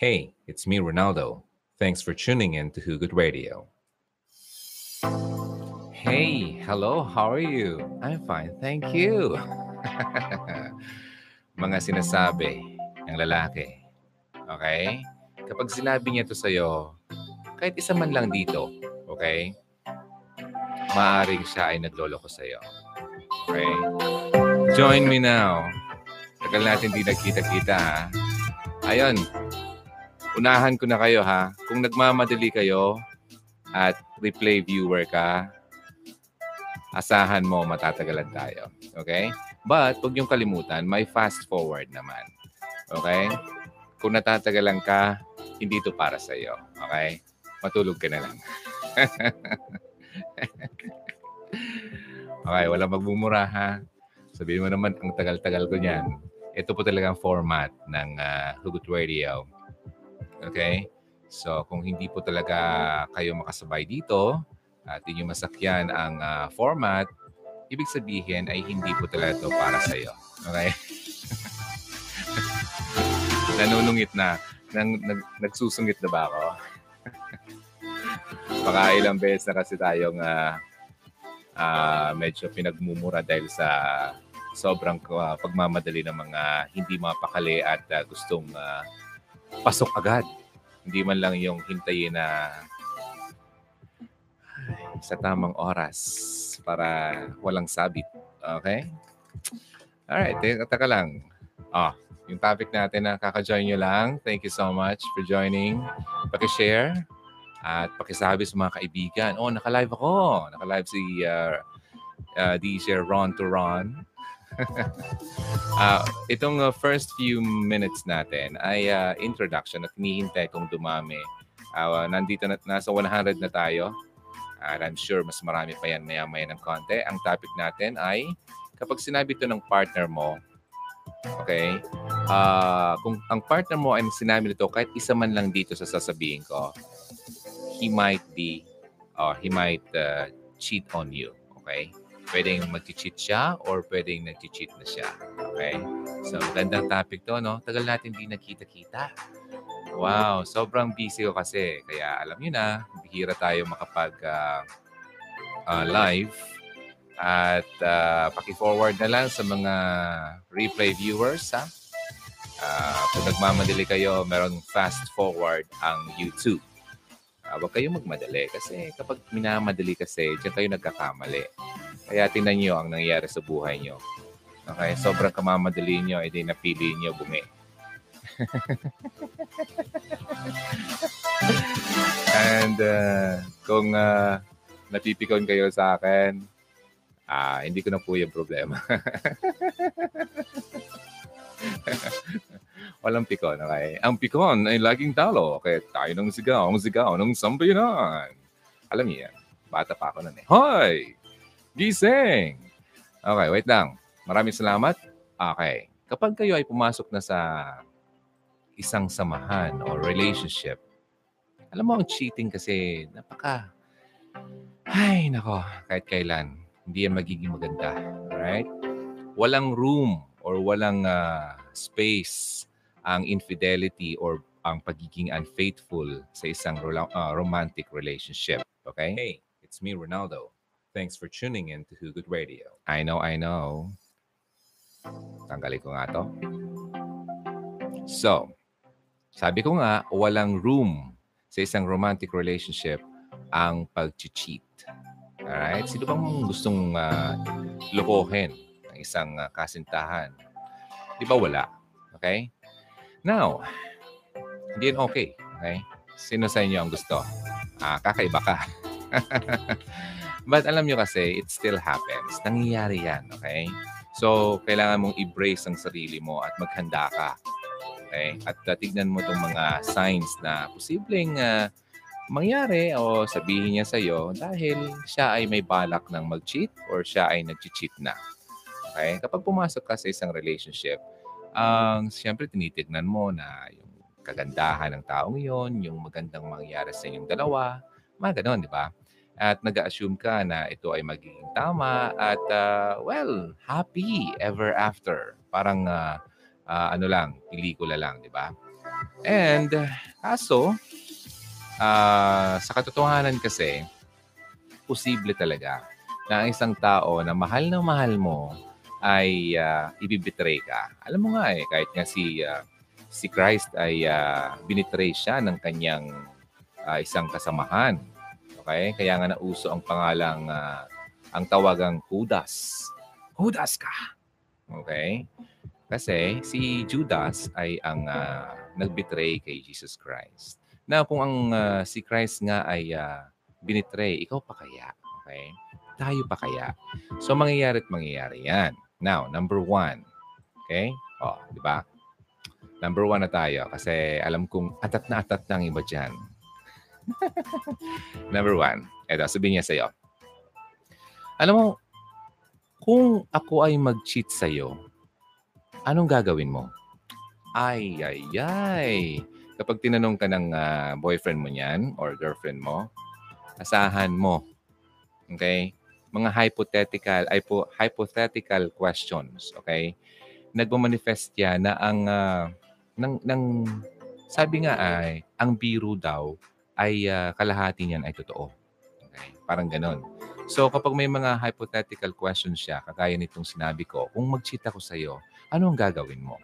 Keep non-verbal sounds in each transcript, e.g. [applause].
Hey, it's me, Ronaldo. Thanks for tuning in to Hugot Radio. Hey, hello, how are you? I'm fine, thank you. [laughs] Mga sinasabi ng lalaki. Okay? Kapag sinabi niya to sa'yo, kahit isa man lang dito, okay? Maaring siya ay nagloloko sa'yo. Okay? Join me now. Tagal natin di nagkita-kita ha. Ayun. Unahan ko na kayo ha. Kung nagmamadali kayo at replay viewer ka, asahan mo matatagalan tayo. Okay? But huwag niyong kalimutan, may fast forward naman. Okay? Kung natatagalan ka, hindi ito para sa iyo. Okay? Matulog ka na lang. [laughs] okay, wala magbumura ha. Sabihin mo naman, ang tagal-tagal ko niyan. Ito po talaga ang format ng uh, Hugot Radio. Okay? So, kung hindi po talaga kayo makasabay dito at inyong masakyan ang uh, format, ibig sabihin ay hindi po talaga ito para sa iyo. Okay? [laughs] Nanunungit na. Nang, nag, nagsusungit na ba ako? [laughs] Baka ilang beses na kasi tayong uh, uh, medyo pinagmumura dahil sa sobrang uh, pagmamadali ng mga hindi mapakali at uh, gustong uh, pasok agad. Hindi man lang yung hintayin na sa tamang oras para walang sabit. Okay? Alright, teka lang. Ah, yung topic natin na kaka-join nyo lang. Thank you so much for joining. Paki-share at pakisabi sa mga kaibigan. Oh, naka-live ako. Naka-live si uh, uh, DJ Ron to Ron. Uh, [laughs] itong uh, first few minutes natin ay uh, introduction at hinihintay kong dumami. Uh, nandito na, nasa 100 na tayo. And I'm sure mas marami pa yan maya-maya ng konti. Ang topic natin ay kapag sinabi ito ng partner mo, okay, uh, kung ang partner mo ay sinabi nito kahit isa man lang dito sa sasabihin ko, he might be or he might uh, cheat on you. Okay? Pwedeng mag-cheat siya or pwedeng nag-cheat na siya. Okay? So, gandang topic to, no? Tagal natin di nakita-kita. Wow, sobrang busy ko kasi. Kaya alam niyo na, bihira tayo makapag uh, uh, live. At uh, paki-forward na lang sa mga replay viewers, ha? Uh, kung nagmamadali kayo, meron fast forward ang YouTube. Uh, huwag kayong magmadali kasi kapag minamadali kasi, diyan kayo nagkakamali. Kaya tingnan nyo ang nangyayari sa buhay nyo. Okay? Sobrang kamamadali nyo, edi napili nyo bumi. [laughs] And uh, kung uh, napipikon kayo sa akin, ah, hindi ko na po yung problema. [laughs] Walang pikon, okay? Ang pikon ay laging talo. Okay, tayo ng sigaw, ang sigaw ng sambayanan. Alam niyo yan. Bata pa ako nun eh. Hoy! Gising! Okay, wait lang. Maraming salamat. Okay. Kapag kayo ay pumasok na sa isang samahan o relationship, alam mo, ang cheating kasi napaka... Ay, nako, kahit kailan, hindi yan magiging maganda. Alright? Walang room or walang uh, space ang infidelity or ang pagiging unfaithful sa isang uh, romantic relationship. Okay? Hey, it's me, Ronaldo. Thanks for tuning in to Hugot Radio. I know, I know. Tanggalin ko nga to. So, sabi ko nga, walang room sa isang romantic relationship ang pag-cheat. Alright? Sino bang gustong uh, lokohin ng isang uh, kasintahan? Di ba wala? Okay? Now, yan okay. Okay? Sino sa inyo ang gusto? Ah, kakaiba ka. [laughs] But alam nyo kasi, it still happens. Nangyayari yan, okay? So, kailangan mong i-brace ang sarili mo at maghanda ka. Okay? At uh, tignan mo itong mga signs na posibleng uh, mangyari o sabihin niya sa'yo dahil siya ay may balak ng mag-cheat or siya ay nag-cheat na. Okay? Kapag pumasok ka sa isang relationship, ang um, siyempre tinitignan mo na yung kagandahan ng taong yon, yung magandang mangyari sa inyong dalawa, mga ganon, di ba? At nag-assume ka na ito ay magiging tama at uh, well, happy ever after. Parang uh, uh, ano lang, pelikula lang, di ba? And kaso, uh, sa katotohanan kasi, posible talaga na ang isang tao na mahal na mahal mo ay uh, ibibitray ka. Alam mo nga eh, kahit nga si, uh, si Christ ay uh, binitray siya ng kanyang uh, isang kasamahan. Okay? Kaya nga nauso ang pangalang, uh, ang tawagang Judas. Judas ka! Okay? Kasi si Judas ay ang uh, nagbitray kay Jesus Christ. Na kung ang uh, si Christ nga ay uh, binitray, ikaw pa kaya? Okay? Tayo pa kaya? So mangyayari at mangyayari yan. Now, number one. Okay? O, oh, di ba? Number one na tayo kasi alam kong atat na atat ang iba dyan. [laughs] number one. Ito, sabihin niya sa'yo. Alam mo, kung ako ay mag-cheat sa'yo, anong gagawin mo? Ay, ay, ay. Kapag tinanong ka ng uh, boyfriend mo niyan or girlfriend mo, asahan mo. Okay? Mga hypothetical, hypo, hypothetical questions. Okay? Nagmamanifest yan na ang, uh, ng, ng, sabi nga ay, ang biro daw ay uh, kalahati niyan ay totoo. Okay? Parang ganon. So kapag may mga hypothetical questions siya, kagaya nitong sinabi ko, kung mag-cheat ako sa iyo, ano ang gagawin mo?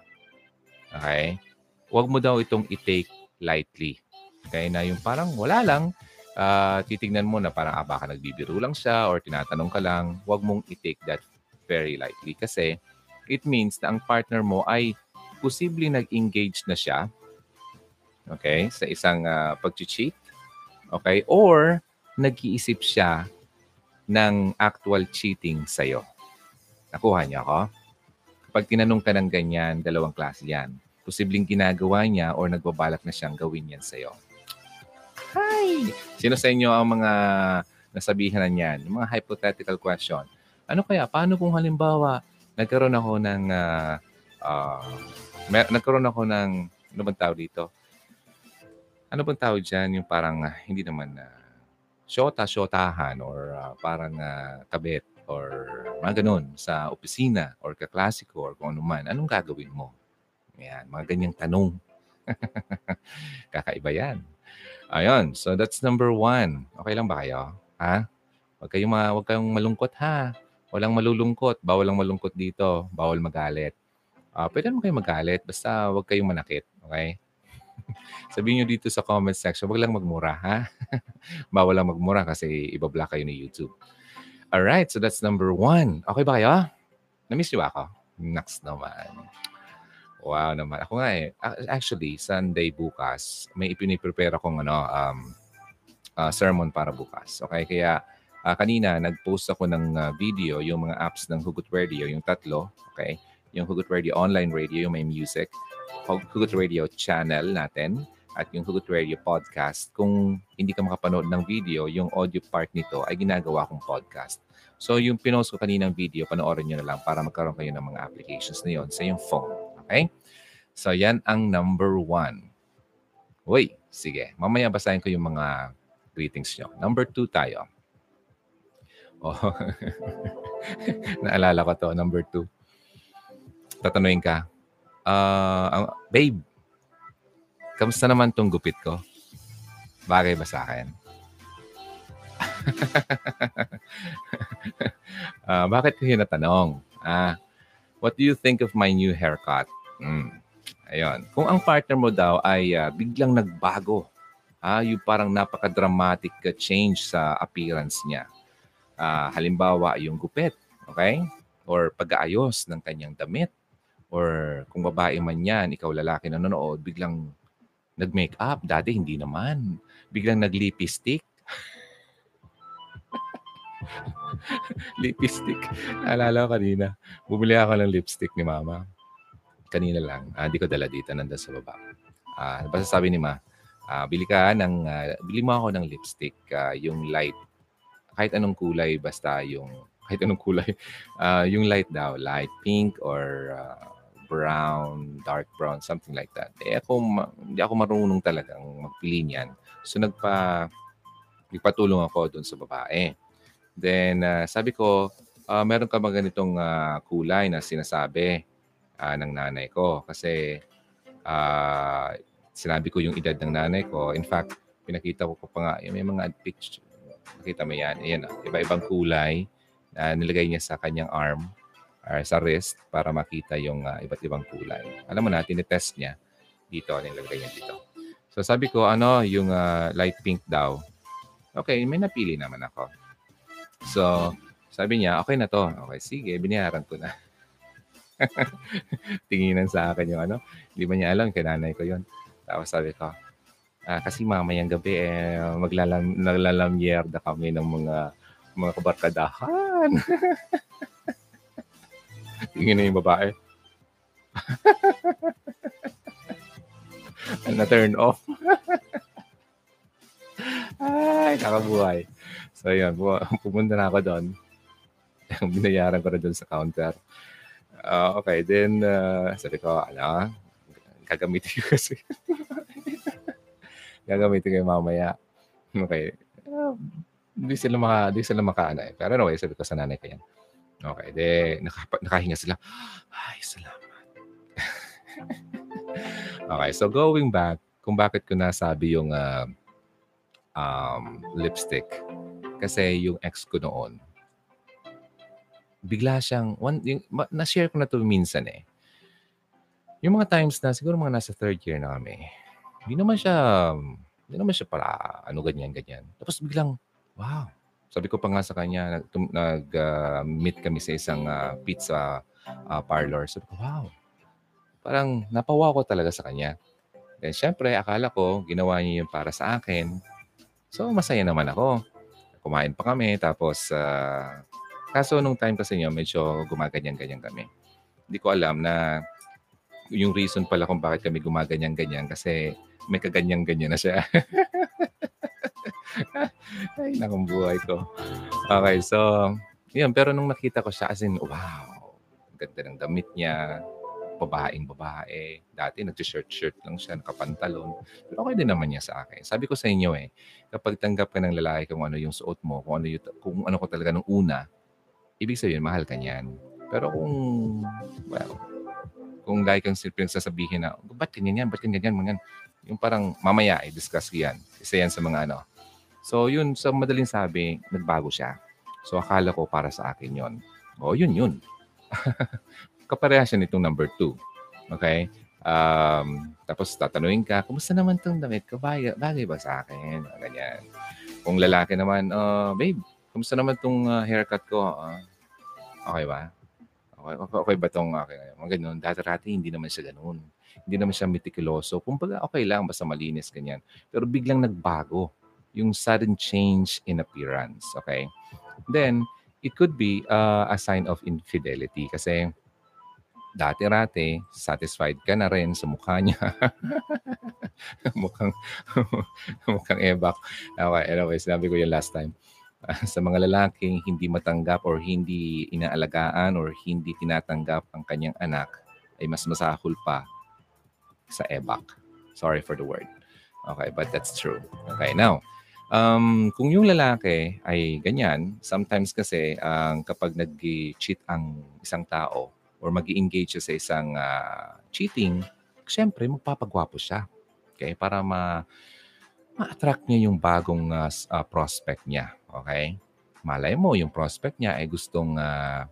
Okay? Huwag mo daw itong i-take lightly. Okay? Na yung parang wala lang, uh, titignan mo na parang ah, baka nagbibiro lang siya or tinatanong ka lang, huwag mong i-take that very lightly. Kasi it means na ang partner mo ay posibleng nag-engage na siya okay, sa isang uh, pag-cheat. Okay? Or nag-iisip siya ng actual cheating sa'yo. Nakuha niya ako? Kapag tinanong ka ng ganyan, dalawang klase yan. Posibleng ginagawa niya or nagbabalak na siyang gawin yan sa'yo. Hi! Sino sa inyo ang mga nasabihan na niyan? Yung mga hypothetical question. Ano kaya? Paano kung halimbawa nagkaroon ako ng uh, uh, may, nagkaroon ako ng ano bang tawag dito? Ano bang tawag dyan? Yung parang uh, hindi naman na uh, syota-syotahan or uh, parang uh, kabit or mga ganun sa opisina or kaklasiko or kung ano man, anong gagawin mo? Yan, mga ganyang tanong. [laughs] Kakaiba yan. Ayun, so that's number one. Okay lang ba kayo? Ha? Huwag kayong, ma- huwag kayong malungkot ha. Walang malulungkot. Bawal lang malungkot dito. Bawal magalit. Uh, pwede naman kayong magalit. Basta huwag kayong manakit. Okay? [laughs] Sabihin nyo dito sa comment section, wag lang magmura, ha? [laughs] Bawal lang magmura kasi ibablock kayo ni YouTube. Alright, so that's number one. Okay ba kayo? Na-miss nyo ba ako? Next naman. Wow naman. Ako nga eh. Actually, Sunday bukas, may ipiniprepare akong ano, um, uh, sermon para bukas. Okay, kaya uh, kanina nag-post ako ng uh, video, yung mga apps ng Hugot Radio, yung tatlo. Okay, yung Hugot Radio Online Radio, yung may music. Hugot Radio channel natin at yung Hugot Radio podcast. Kung hindi ka makapanood ng video, yung audio part nito ay ginagawa kong podcast. So yung pinost ko kaninang video, panoorin nyo na lang para magkaroon kayo ng mga applications na yon sa yung phone. Okay? So yan ang number one. Uy, sige. Mamaya basahin ko yung mga greetings nyo. Number two tayo. Oh, [laughs] naalala ko to, number two. Tatanungin ka, uh, babe, kamusta naman tong gupit ko? Bagay ba sa akin? uh, [laughs] bakit ko yun natanong? Ah, what do you think of my new haircut? Mm. Ayun. Kung ang partner mo daw ay uh, biglang nagbago, ah, yung parang napaka-dramatic change sa appearance niya. Uh, halimbawa, yung gupit, okay? Or pag-aayos ng kanyang damit or kung babae man yan, ikaw lalaki na nanonood, biglang nag-make up. Dati hindi naman. Biglang nag-lipstick. [laughs] [laughs] lipstick. Naalala ko kanina. Bumili ako ng lipstick ni mama. Kanina lang. Ah, hindi ko dala dito. Nandun sa baba. Ah, basta sabi ni ma, ah, bili ka ng, uh, bili mo ako ng lipstick. Uh, yung light. Kahit anong kulay, basta yung, [laughs] kahit anong kulay. Uh, yung light daw. Light pink or uh, brown, dark brown, something like that. Eh ako, hindi ako marunong talagang magpili niyan. So nagpa, nagpatulong ako doon sa babae. Then uh, sabi ko, uh, meron ka ba ganitong uh, kulay na sinasabi uh, ng nanay ko? Kasi uh, sinabi ko yung edad ng nanay ko. In fact, pinakita ko pa nga, may mga picture. Nakita mo yan. Ayan, iba-ibang kulay na nilagay niya sa kanyang arm or sa wrist para makita yung uh, iba't ibang kulay. Alam mo na, tinetest niya dito, nilagay niya dito. So sabi ko, ano, yung uh, light pink daw. Okay, may napili naman ako. So, sabi niya, okay na to. Okay, sige, binayaran ko na. [laughs] Tinginan sa akin yung ano. Hindi ba niya alam, kinanay ko yon Tapos sabi ko, ah, kasi mamayang gabi, eh, maglalam, naglalamyerda kami ng mga mga kabarkadahan. [laughs] Tingin na yung babae. [laughs] na-turn off. Ay, nakabuhay. So, yun. [laughs] Pumunta na ako doon. [laughs] Binayaran ko na doon sa counter. Uh, okay, then, uh, sabi ko, ano, gagamitin ko kasi. [laughs] gagamitin ko mamaya. Okay. Uh, hindi sila maka, hindi sila makaana eh. Pero anyway, sabi ko sa nanay ko yan. Okay, de, naka, nakahinga sila. Ay, salamat. okay, so going back, kung bakit ko nasabi yung uh, um, lipstick. Kasi yung ex ko noon, bigla siyang, one, yung, na-share ko na to minsan eh. Yung mga times na, siguro mga nasa third year na kami, hindi naman siya, hindi naman siya para ano ganyan, ganyan. Tapos biglang, wow. Sabi ko pa nga sa kanya, nag-meet uh, kami sa isang uh, pizza uh, parlor. Sabi ko, wow. Parang napawa ko talaga sa kanya. Then syempre, akala ko, ginawa niya yun para sa akin. So, masaya naman ako. Kumain pa kami. Tapos, uh, kaso nung time kasi niya, medyo gumaganyan-ganyan kami. Hindi ko alam na yung reason pala kung bakit kami gumaganyan-ganyan kasi may kaganyan-ganyan na siya. [laughs] Ay, nakong buhay ko. Okay, so, yun. Pero nung nakita ko siya, as in, wow, ganda ng damit niya babaeng babae. Dati nag-shirt-shirt lang siya, nakapantalon. Pero okay din naman niya sa akin. Sabi ko sa inyo eh, kapag tanggap ka ng lalaki kung ano yung suot mo, kung ano, yung, kung ano ko talaga nung una, ibig sabihin, mahal ka niyan. Pero kung, well, kung lagi kang simpleng sasabihin na, ba't ganyan yan, ba't ganyan yan, yung parang mamaya, i-discuss yan. Isa yan sa mga ano. So yun, sa madaling sabi, nagbago siya. So akala ko para sa akin yon. O yun yun. [laughs] kaparehas siya nitong number two. Okay? Um, tapos tatanungin ka, kumusta naman itong damit ko? Bagay, bagay ba sa akin? Ganyan. Kung lalaki naman, uh, babe, kumusta naman itong uh, haircut ko? Uh, okay ba? Okay, okay, okay ba itong okay? Mga ganun. Dati-rati, hindi naman siya ganun. Hindi naman siya meticuloso. Kung baga, okay lang, basta malinis, ganyan. Pero biglang nagbago. Yung sudden change in appearance. Okay? Then, it could be uh, a sign of infidelity kasi dati-rati, satisfied ka na rin sa mukha niya. [laughs] mukhang, [laughs] mukhang ebak. Okay, anyway, sinabi ko yung last time. sa mga lalaking hindi matanggap or hindi inaalagaan or hindi tinatanggap ang kanyang anak, ay mas masahol pa sa ebak. Sorry for the word. Okay, but that's true. Okay, now, um, kung yung lalaki ay ganyan, sometimes kasi um, kapag nag-cheat ang isang tao, or mag engage siya sa isang uh, cheating, syempre magpapagwapo siya. Okay? Para ma ma-attract niya yung bagong uh, uh, prospect niya. Okay? Malay mo, yung prospect niya ay gustong uh,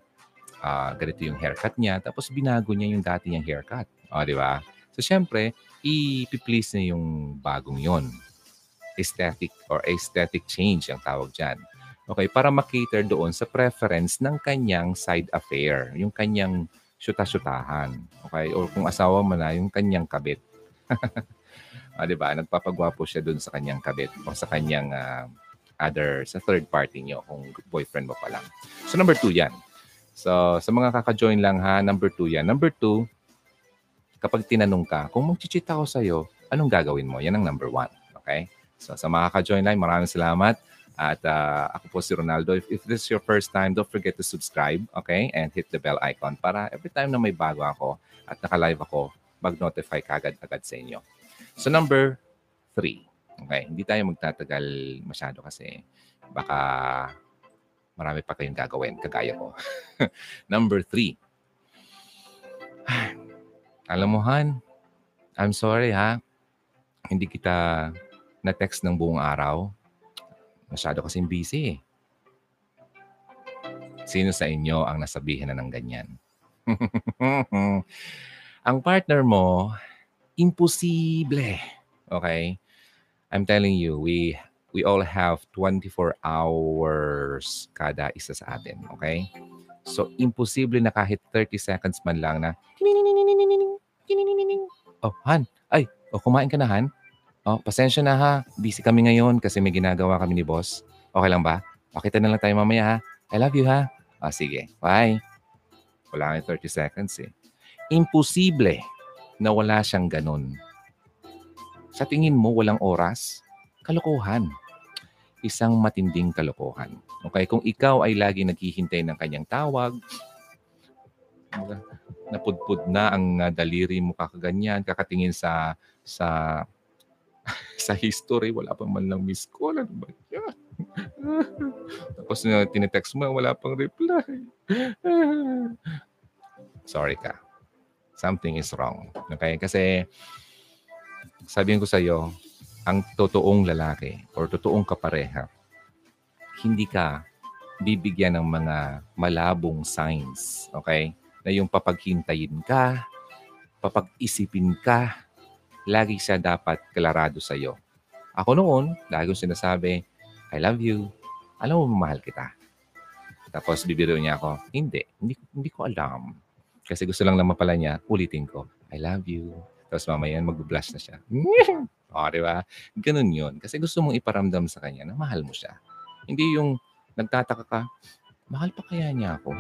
uh, ganito yung haircut niya, tapos binago niya yung dati niyang haircut. O, di ba? So, syempre, i-please niya yung bagong yon Aesthetic or aesthetic change ang tawag dyan. Okay, para makater doon sa preference ng kanyang side affair, yung kanyang syuta-syutahan. Okay? O kung asawa mo na, yung kanyang kabit. [laughs] ah, di ba? Nagpapagwapo siya doon sa kanyang kabit o sa kanyang uh, other, sa third party niyo kung boyfriend mo pa lang. So, number two yan. So, sa mga kaka-join lang ha, number two yan. Number two, kapag tinanong ka, kung mag-cheat ako sa'yo, anong gagawin mo? Yan ang number one. Okay? So, sa mga kaka-join lang, maraming salamat. At uh, ako po si Ronaldo. If, if this is your first time, don't forget to subscribe, okay? And hit the bell icon para every time na may bago ako at naka-live ako, mag-notify kagad-agad sa inyo. So number three. Okay, hindi tayo magtatagal masyado kasi baka marami pa kayong gagawin, kagaya ko. [laughs] number three. [sighs] Alam mo, Han, I'm sorry ha. hindi kita na-text ng buong araw. Masyado kasing busy eh. Sino sa inyo ang nasabihin na ng ganyan? [laughs] ang partner mo, imposible. Okay? I'm telling you, we we all have 24 hours kada isa sa atin. Okay? So, imposible na kahit 30 seconds man lang na Oh, Han. Ay, oh, kumain ka na, Han? Oh, pasensya na ha. Busy kami ngayon kasi may ginagawa kami ni boss. Okay lang ba? Pakita na lang tayo mamaya ha. I love you ha. Ah, sige. Bye. Wala nga 30 seconds eh. Imposible na wala siyang ganun. Sa tingin mo, walang oras? Kalokohan. Isang matinding kalokohan. Okay? Kung ikaw ay lagi naghihintay ng kanyang tawag, napudpud na ang uh, daliri mo kakaganyan, kakatingin sa sa [laughs] sa history, wala pa man lang miss call. Ano ba yan? [laughs] Tapos na tinetext mo, wala pang reply. [laughs] Sorry ka. Something is wrong. Okay? Kasi sabihin ko sa iyo, ang totoong lalaki or totoong kapareha, hindi ka bibigyan ng mga malabong signs. Okay? Na yung papaghintayin ka, papag-isipin ka, lagi siya dapat klarado sa iyo. Ako noon, lagi kong sinasabi, I love you. Alam mo, mahal kita. Tapos bibiro niya ako, hindi, hindi, hindi ko alam. Kasi gusto lang naman pala niya, ulitin ko, I love you. Tapos mamaya mag-blush na siya. o, [laughs] oh, di ba? Ganun yun. Kasi gusto mong iparamdam sa kanya na mahal mo siya. Hindi yung nagtataka ka, mahal pa kaya niya ako?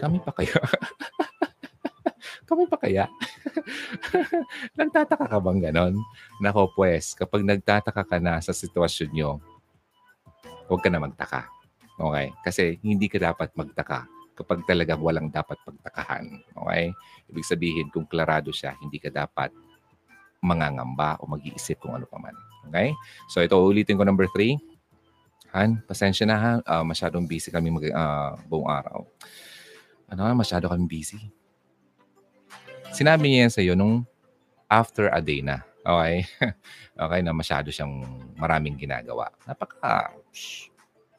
Kami pa kaya? [laughs] Kami pa kaya? [laughs] nagtataka ka bang ganon? Nako pues, kapag nagtataka ka na sa sitwasyon nyo, huwag ka na magtaka. Okay? Kasi hindi ka dapat magtaka kapag talagang walang dapat pagtakahan. Okay? Ibig sabihin, kung klarado siya, hindi ka dapat mangangamba o mag-iisip kung ano pa man. Okay? So ito, ulitin ko number three. Han, pasensya na ha. Uh, masyadong busy kami mag, uh, buong araw. Ano masyado kami busy sinabi niya yan sa iyo nung after a day na. Okay? [laughs] okay na masyado siyang maraming ginagawa. Napaka,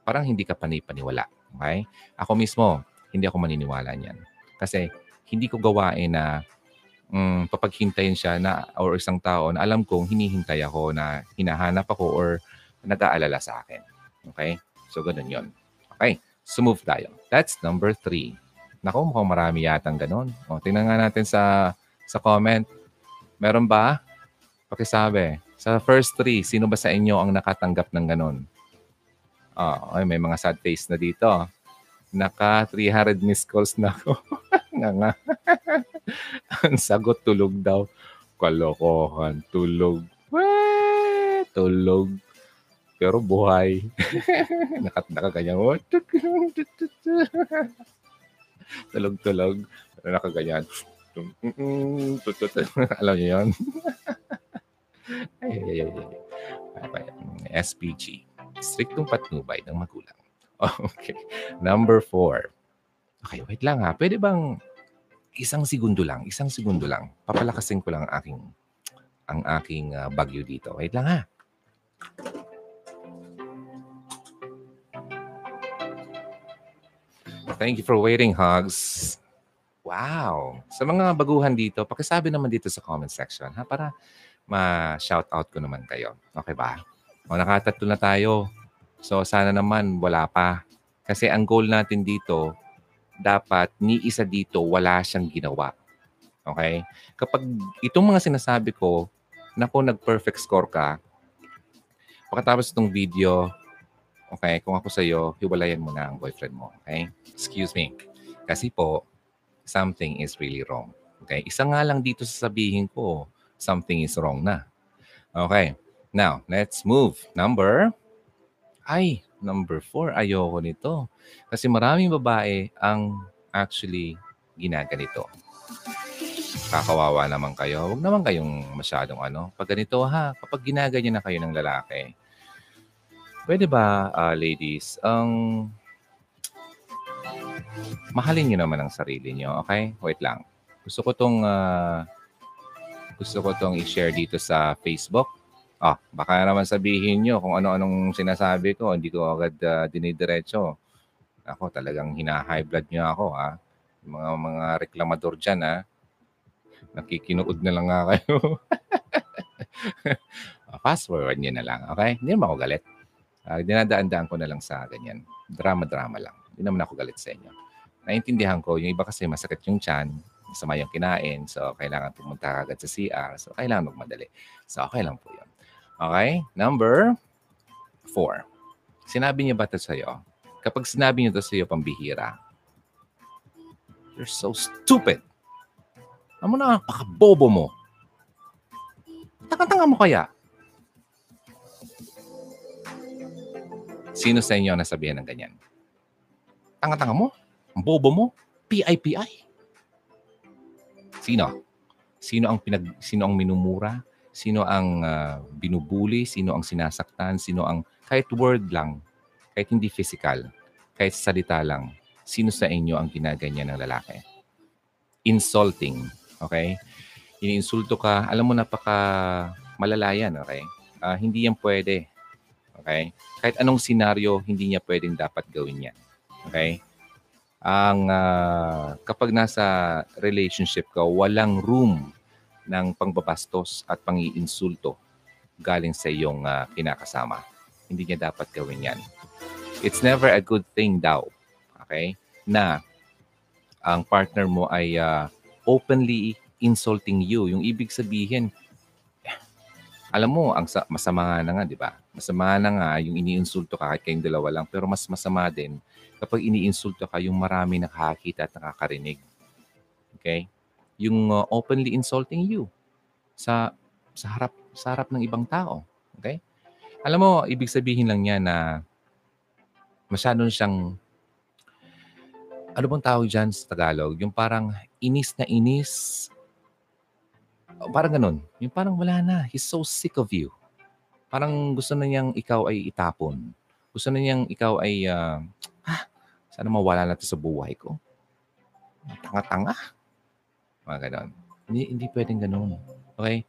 parang hindi ka panipaniwala. Okay? Ako mismo, hindi ako maniniwala niyan. Kasi hindi ko gawain na um, papaghintayin siya na or isang tao na alam kong hinihintay ako na hinahanap ako or nag-aalala sa akin. Okay? So, ganun yon. Okay? So, move tayo. That's number three. Naku, mukhang marami yatang ganun. O, tingnan nga natin sa, sa comment. Meron ba? Pakisabi. Sa first three, sino ba sa inyo ang nakatanggap ng ganun? Oh, ay, may mga sad face na dito. Naka 300 missed calls na ako. [laughs] nga nga. [laughs] ang sagot, tulog daw. Kalokohan, tulog. Weh, tulog. Pero buhay. [laughs] Nakat nakaganyan. Tulog-tulog. Nakaganyan. [laughs] Alam niyo yun? [laughs] ay, ay, ay, ay. SPG. Striktong patnubay ng magulang. [laughs] Okay. Number four. Okay, wait lang ha. Pwede bang isang segundo lang, isang segundo lang. Papalakasin ko lang ang aking ang aking uh, bagyo dito. Wait lang ha. Thank you for waiting, Hugs. Wow! Sa mga baguhan dito, pakisabi naman dito sa comment section ha para ma-shout out ko naman kayo. Okay ba? O nakatatlo na tayo. So sana naman wala pa. Kasi ang goal natin dito, dapat ni isa dito wala siyang ginawa. Okay? Kapag itong mga sinasabi ko, naku, nag-perfect score ka, pagkatapos itong video, Okay? Kung ako sa iyo, hiwalayan mo na ang boyfriend mo. Okay? Excuse me. Kasi po, something is really wrong. Okay? Isa nga lang dito sasabihin ko, something is wrong na. Okay. Now, let's move. Number, ay, number four, ayoko nito. Kasi maraming babae ang actually ginaganito. Kakawawa naman kayo. Huwag naman kayong masyadong ano. Pag ganito ha, kapag ginaganyan na kayo ng lalaki, Pwede ba, uh, ladies, ang mahalin niyo naman ang sarili niyo, okay? Wait lang. Gusto ko tong uh, gusto ko itong i-share dito sa Facebook. Ah, baka naman sabihin nyo kung ano-anong sinasabi ko, hindi ko agad uh, dinidiretso. Ako, talagang hina-high blood nyo ako, ha? Mga, mga reklamador dyan, ha? Nakikinood na lang nga kayo. [laughs] Fast forward nyo na lang, okay? Hindi naman ako galit. Uh, dinadaan-daan ko na lang sa ganyan. Drama-drama lang. Hindi naman ako galit sa inyo. Naintindihan ko, yung iba kasi masakit yung chan, masama yung kinain, so kailangan pumunta agad sa CR, so kailangan magmadali. So okay lang po yun. Okay? Number four. Sinabi niya ba ito sa'yo? Kapag sinabi niyo ito sa'yo, pambihira, you're so stupid. Ano na, pakabobo mo. Tanga-tanga mo kaya? Sino sa inyo nasabihan ng ganyan? Tanga-tanga mo? Bobo mo? PIPI? Sino? Sino ang pinag sino ang minumura? Sino ang uh, binubuli? Sino ang sinasaktan? Sino ang kahit word lang, kahit hindi physical, kahit salita lang, sino sa inyo ang ginaganyan ng lalaki? Insulting, okay? Iniinsulto ka, alam mo napaka malalayan, okay? Uh, hindi yan pwede. Okay? Kahit anong senaryo, hindi niya pwedeng dapat gawin yan. Okay? Ang uh, kapag nasa relationship ka, walang room ng pangbabastos at pangiinsulto galing sa iyong uh, kinakasama. Hindi niya dapat gawin yan. It's never a good thing daw, okay, na ang partner mo ay uh, openly insulting you. Yung ibig sabihin, alam mo, ang masama na nga, di ba? Masama na nga yung iniinsulto ka kahit kayong dalawa lang. Pero mas masama din kapag iniinsulto ka yung marami nakakakita at nakakarinig. Okay? Yung uh, openly insulting you sa sa harap sa harap ng ibang tao. Okay? Alam mo, ibig sabihin lang niya na masyado siyang ano bang tawag dyan sa Tagalog? Yung parang inis na inis Parang ganun. Yung parang wala na. He's so sick of you. Parang gusto na niyang ikaw ay itapon. Gusto na niyang ikaw ay, uh, ah, sana mawala na sa buhay ko. Tanga-tanga. Mga ganon. Hindi, hindi pwedeng ganun. Okay?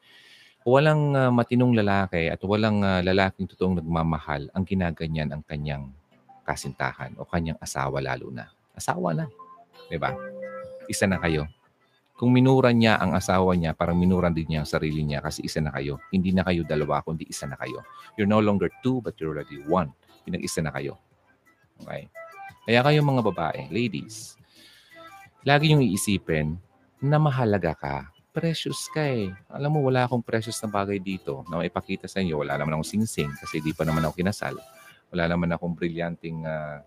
Walang uh, matinong lalaki at walang uh, lalaking totoong nagmamahal ang ginaganyan ang kanyang kasintahan o kanyang asawa lalo na. Asawa na. Diba? Isa na kayo. Kung minura niya ang asawa niya, parang minura din niya ang sarili niya kasi isa na kayo. Hindi na kayo dalawa, kundi isa na kayo. You're no longer two, but you're already one. Pinag-isa na kayo. Okay? Kaya kayo mga babae, ladies, lagi yung iisipin na mahalaga ka. Precious ka eh. Alam mo, wala akong precious na bagay dito na maipakita sa inyo. Wala naman akong sing-sing kasi di pa naman ako kinasal. Wala naman akong brilyanting... Uh...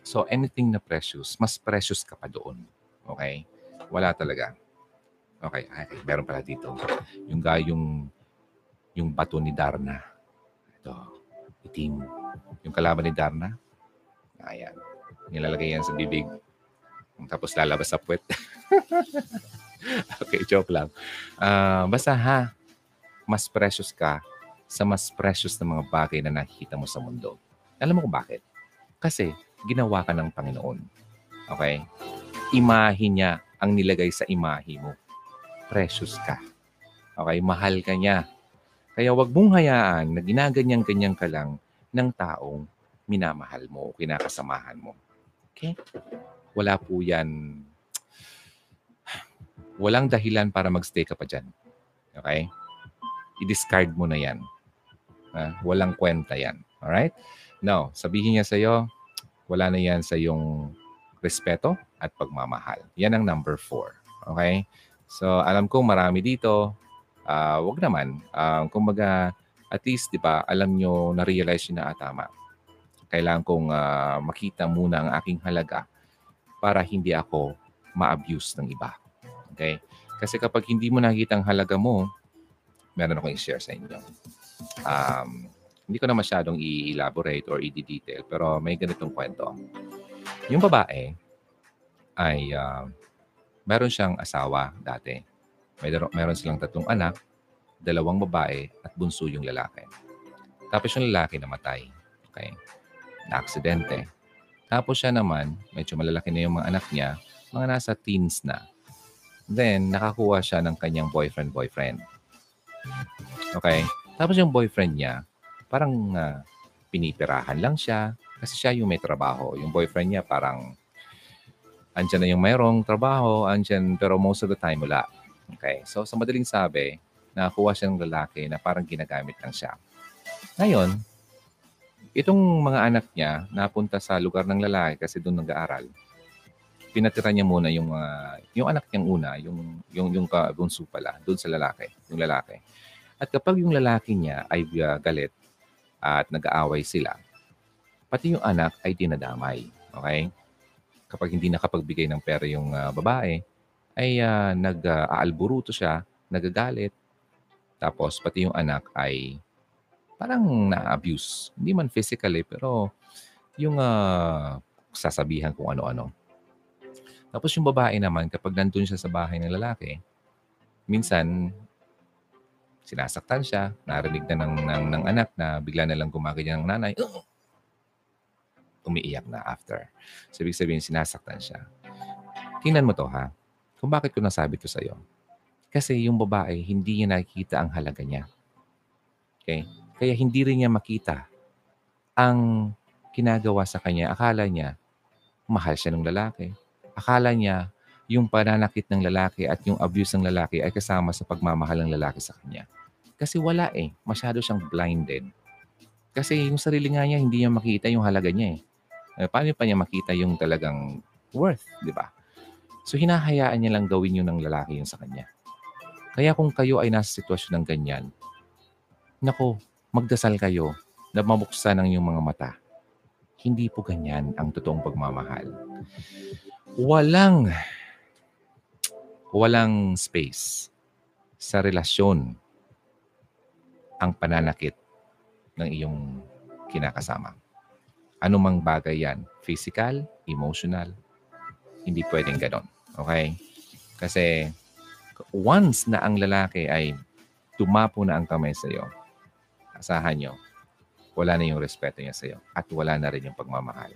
So, anything na precious, mas precious ka pa doon. Okay? Wala talaga. Okay, ay, meron pala dito. Yung yung yung bato ni Darna. Ito, itim. Yung kalaban ni Darna. Ayan. Nilalagay yan sa bibig. Tapos lalabas sa puwet. [laughs] okay, joke lang. Uh, basta ha, mas precious ka sa mas precious na mga bagay na nakikita mo sa mundo. Alam mo kung bakit? Kasi ginawa ka ng Panginoon. Okay? Imahe niya ang nilagay sa imahe mo. Precious ka. Okay? Mahal ka niya. Kaya wag mong hayaan na ginaganyan-ganyan ka lang ng taong minamahal mo o kinakasamahan mo. Okay? Wala po yan. Walang dahilan para magstay ka pa dyan. Okay? I-discard mo na yan. Ha? Walang kwenta yan. Alright? Now, sabihin niya sa'yo, wala na yan sa iyong respeto at pagmamahal. Yan ang number four. Okay? So, alam kong marami dito. Uh, wag naman. Uh, kumbaga, at least, di ba, alam nyo, na-realize nyo na ah, tama. Kailangan kong uh, makita muna ang aking halaga para hindi ako ma-abuse ng iba. Okay? Kasi kapag hindi mo nakikita ang halaga mo, meron akong i-share sa inyo. Um, hindi ko na masyadong i-elaborate or i-detail, pero may ganitong kwento. Yung babae ay uh, meron siyang asawa dati. May meron silang tatlong anak, dalawang babae at bunso yung lalaki. Tapos yung lalaki namatay. Okay? Na-aksidente. Tapos siya naman, medyo malalaki na yung mga anak niya, mga nasa teens na. Then, nakakuha siya ng kanyang boyfriend-boyfriend. Okay? Tapos yung boyfriend niya, parang uh, pinipirahan lang siya kasi siya yung may trabaho. Yung boyfriend niya parang andyan na yung mayroong trabaho, andyan, pero most of the time wala. Okay? So, sa madaling sabi, nakakuha siya ng lalaki na parang ginagamit lang siya. Ngayon, itong mga anak niya napunta sa lugar ng lalaki kasi doon nag-aaral. Pinatira niya muna yung uh, yung anak niyang una, yung yung yung bunso pala, doon sa lalaki, yung lalaki. At kapag yung lalaki niya ay uh, galit at nag-aaway sila, pati yung anak ay dinadamay. Okay? Kapag hindi nakapagbigay ng pera yung uh, babae, ay uh, nag-aalburuto siya, nagagalit. Tapos pati yung anak ay parang na-abuse. Hindi man physically, pero yung uh, sasabihan kung ano-ano. Tapos yung babae naman, kapag nandun siya sa bahay ng lalaki, minsan, sinasaktan siya, narinig na ng, ng, ng anak na bigla na lang gumaganyan ng nanay, uh, umiiyak na after. So, ibig sabihin, sinasaktan siya. Tingnan mo to ha. Kung bakit ko nasabi to sa'yo. Kasi yung babae, hindi niya nakikita ang halaga niya. Okay? Kaya hindi rin niya makita ang ginagawa sa kanya. Akala niya, mahal siya ng lalaki. Akala niya, yung pananakit ng lalaki at yung abuse ng lalaki ay kasama sa pagmamahal ng lalaki sa kanya. Kasi wala eh. Masyado siyang blinded. Kasi yung sarili nga niya, hindi niya makita yung halaga niya eh. Eh paano pa niya makita yung talagang worth, di ba? So hinahayaan niya lang gawin yun ng lalaki yun sa kanya. Kaya kung kayo ay nasa sitwasyon ng ganyan, nako, magdasal kayo na mabuksan ang iyong mga mata. Hindi po ganyan ang totoong pagmamahal. Walang walang space sa relasyon ang pananakit ng iyong kinakasama. Ano mang bagay yan, physical, emotional, hindi pwedeng ganon. Okay? Kasi once na ang lalaki ay tumapo na ang kamay sa iyo, asahan nyo, wala na yung respeto niya sa iyo at wala na rin yung pagmamahal.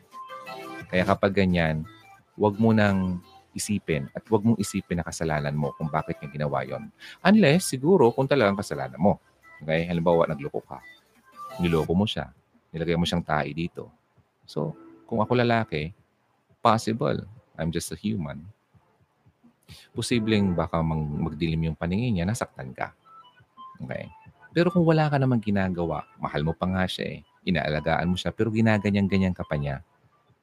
Kaya kapag ganyan, huwag mo nang isipin at huwag mong isipin na kasalanan mo kung bakit niya ginawa yon. Unless, siguro, kung talagang kasalanan mo. Okay? Halimbawa, nagloko ka. Niloko mo siya. Nilagay mo siyang tahi dito. So, kung ako lalaki, possible. I'm just a human. Posibleng baka magdilim yung paningin niya, nasaktan ka. Okay? Pero kung wala ka namang ginagawa, mahal mo pa nga siya eh, inaalagaan mo siya, pero ginaganyan-ganyan ka pa niya,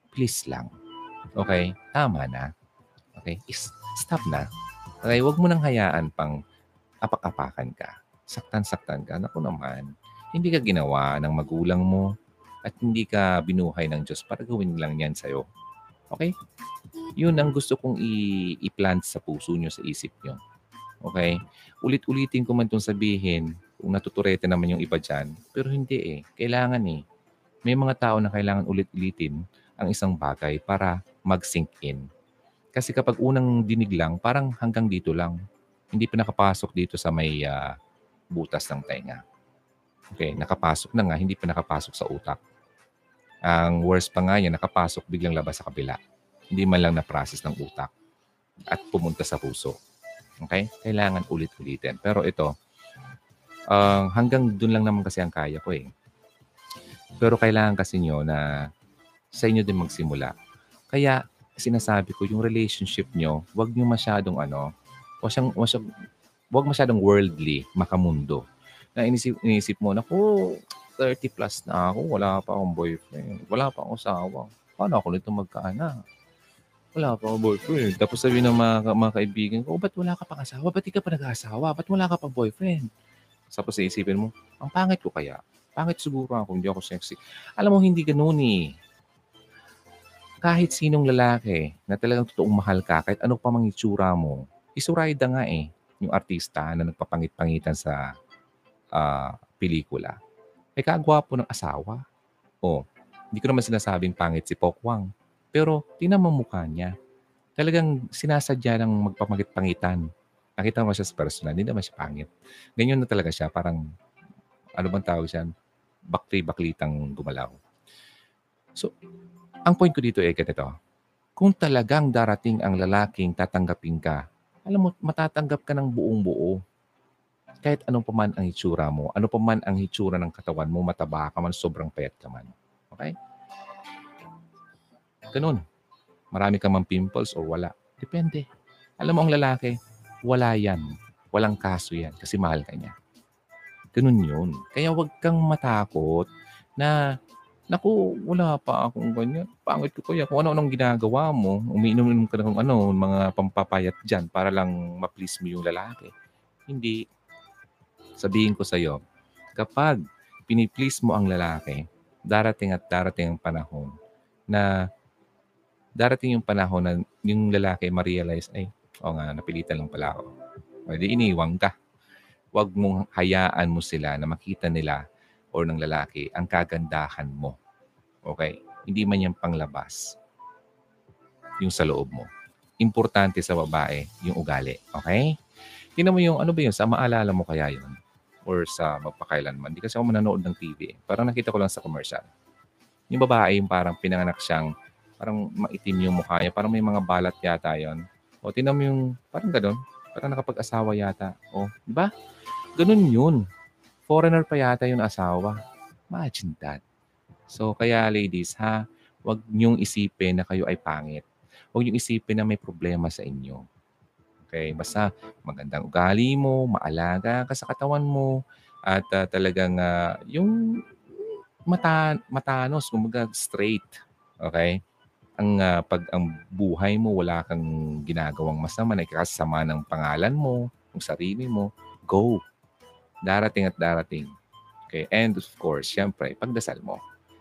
please lang. Okay? Tama na. Okay? Stop na. Okay? Huwag mo nang hayaan pang apak-apakan ka. Saktan-saktan ka. Naku naman, hindi ka ginawa ng magulang mo at hindi ka binuhay ng Diyos para gawin lang yan sa'yo. Okay? Yun ang gusto kong i- i-plant sa puso nyo, sa isip nyo. Okay? Ulit-ulitin ko man itong sabihin, kung natuturete naman yung iba dyan. Pero hindi eh. Kailangan eh. May mga tao na kailangan ulit-ulitin ang isang bagay para mag-sink in. Kasi kapag unang dinig lang, parang hanggang dito lang. Hindi pa nakapasok dito sa may uh, butas ng tenga. Okay, nakapasok na nga, hindi pa nakapasok sa utak. Ang worst pa nga yan, nakapasok biglang labas sa kabila. Hindi man lang na-process ng utak at pumunta sa puso. Okay? Kailangan ulit-ulitin. Pero ito, uh, hanggang dun lang naman kasi ang kaya ko eh. Pero kailangan kasi nyo na sa inyo din magsimula. Kaya sinasabi ko, yung relationship nyo, wag nyo masyadong ano, wag, siyang, wag, wag masyadong worldly, makamundo. Na inisip, inisip mo, naku, 30 plus na ako, wala pa akong boyfriend, wala pa akong asawa. Paano ako nito magkaanak? Wala pa akong boyfriend. Tapos sabi ng mga, mga kaibigan ko, oh, ba't wala ka pang asawa? Ba't di ka pa nag-asawa? Ba't wala ka pang boyfriend? Tapos iisipin mo, ang pangit ko kaya? Pangit siguro ako, hindi ako sexy. Alam mo, hindi ganun eh. Kahit sinong lalaki na talagang totoong mahal ka, kahit ano pa mang itsura mo, isurayda nga eh, yung artista na nagpapangit-pangitan sa uh, pelikula. May kagwapo ng asawa. O, hindi ko naman sinasabing pangit si Pokwang. Pero, tingnan mo mukha niya. Talagang sinasadya ng magpapangit-pangitan Nakita mo siya sa personal, hindi naman siya pangit. Ganyan na talaga siya, parang, ano bang tawag siya? Bakli-baklitang gumalaw. So, ang point ko dito ay ganito. Kung talagang darating ang lalaking tatanggapin ka, alam mo, matatanggap ka ng buong buo. Kahit anong pa man ang hitsura mo, ano pa man ang hitsura ng katawan mo, mataba ka man, sobrang payat ka man. Okay? Ganun. Marami ka man pimples or wala. Depende. Alam mo ang lalaki, wala yan. Walang kaso yan kasi mahal ka niya. Ganun yun. Kaya wag kang matakot na Naku, wala pa akong ganyan. Pangit ko kuya. Kung ano-anong ginagawa mo, umiinom ka ng ano, mga pampapayat dyan para lang ma-please mo yung lalaki. Hindi. Sabihin ko sa'yo, kapag piniplease mo ang lalaki, darating at darating ang panahon na darating yung panahon na yung lalaki ma-realize, ay, o nga, napilitan lang pala ako. O di iniwang ka. Huwag mong hayaan mo sila na makita nila or ng lalaki ang kagandahan mo. Okay? Hindi man yan panglabas. Yung sa loob mo. Importante sa babae, yung ugali. Okay? Tingnan mo yung, ano ba yun? Sa maalala mo kaya yun? Or sa magpakailanman. Hindi kasi ako mananood ng TV. Parang nakita ko lang sa commercial. Yung babae, yung parang pinanganak siyang, parang maitim yung mukha niya. Parang may mga balat yata yon. O, tingnan mo yung, parang ganun. Parang nakapag-asawa yata. O, di ba? Ganun yun. Foreigner pa yata yung asawa. Imagine that. So, kaya ladies, ha, huwag niyong isipin na kayo ay pangit. Huwag niyong isipin na may problema sa inyo. Okay? Basta magandang ugali mo, maalaga ka sa katawan mo, at uh, talagang uh, yung mata, matanos, kumaga straight. Okay? Ang uh, pag ang buhay mo wala kang ginagawang masama, nakakasama ng pangalan mo, ng sarili mo, go. Darating at darating. Okay? And of course, syempre, pagdasal mo.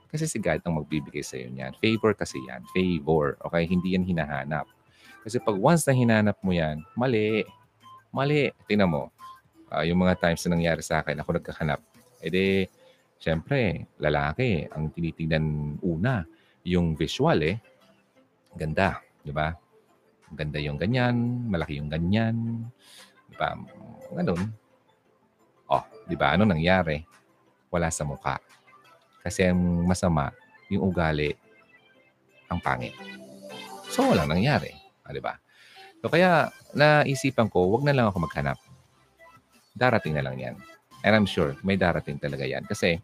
Kasi si God ang magbibigay sa iyo niyan. Favor kasi yan. Favor. Okay? Hindi yan hinahanap. Kasi pag once na hinanap mo yan, mali. Mali. Tingnan mo. Uh, yung mga times na nangyari sa akin, ako nagkahanap. E di, syempre, lalaki, ang tinitingnan una, yung visual eh. Ganda. Di ba? Ganda yung ganyan, malaki yung ganyan. Di ba? Ganun. Oh, di ba? Ano nangyari? Wala sa mukha. Kasi ang masama, yung ugali, ang pangit. So, wala nangyari. Ah, di ba? So, kaya naisipan ko, wag na lang ako maghanap. Darating na lang yan. And I'm sure, may darating talaga yan. Kasi,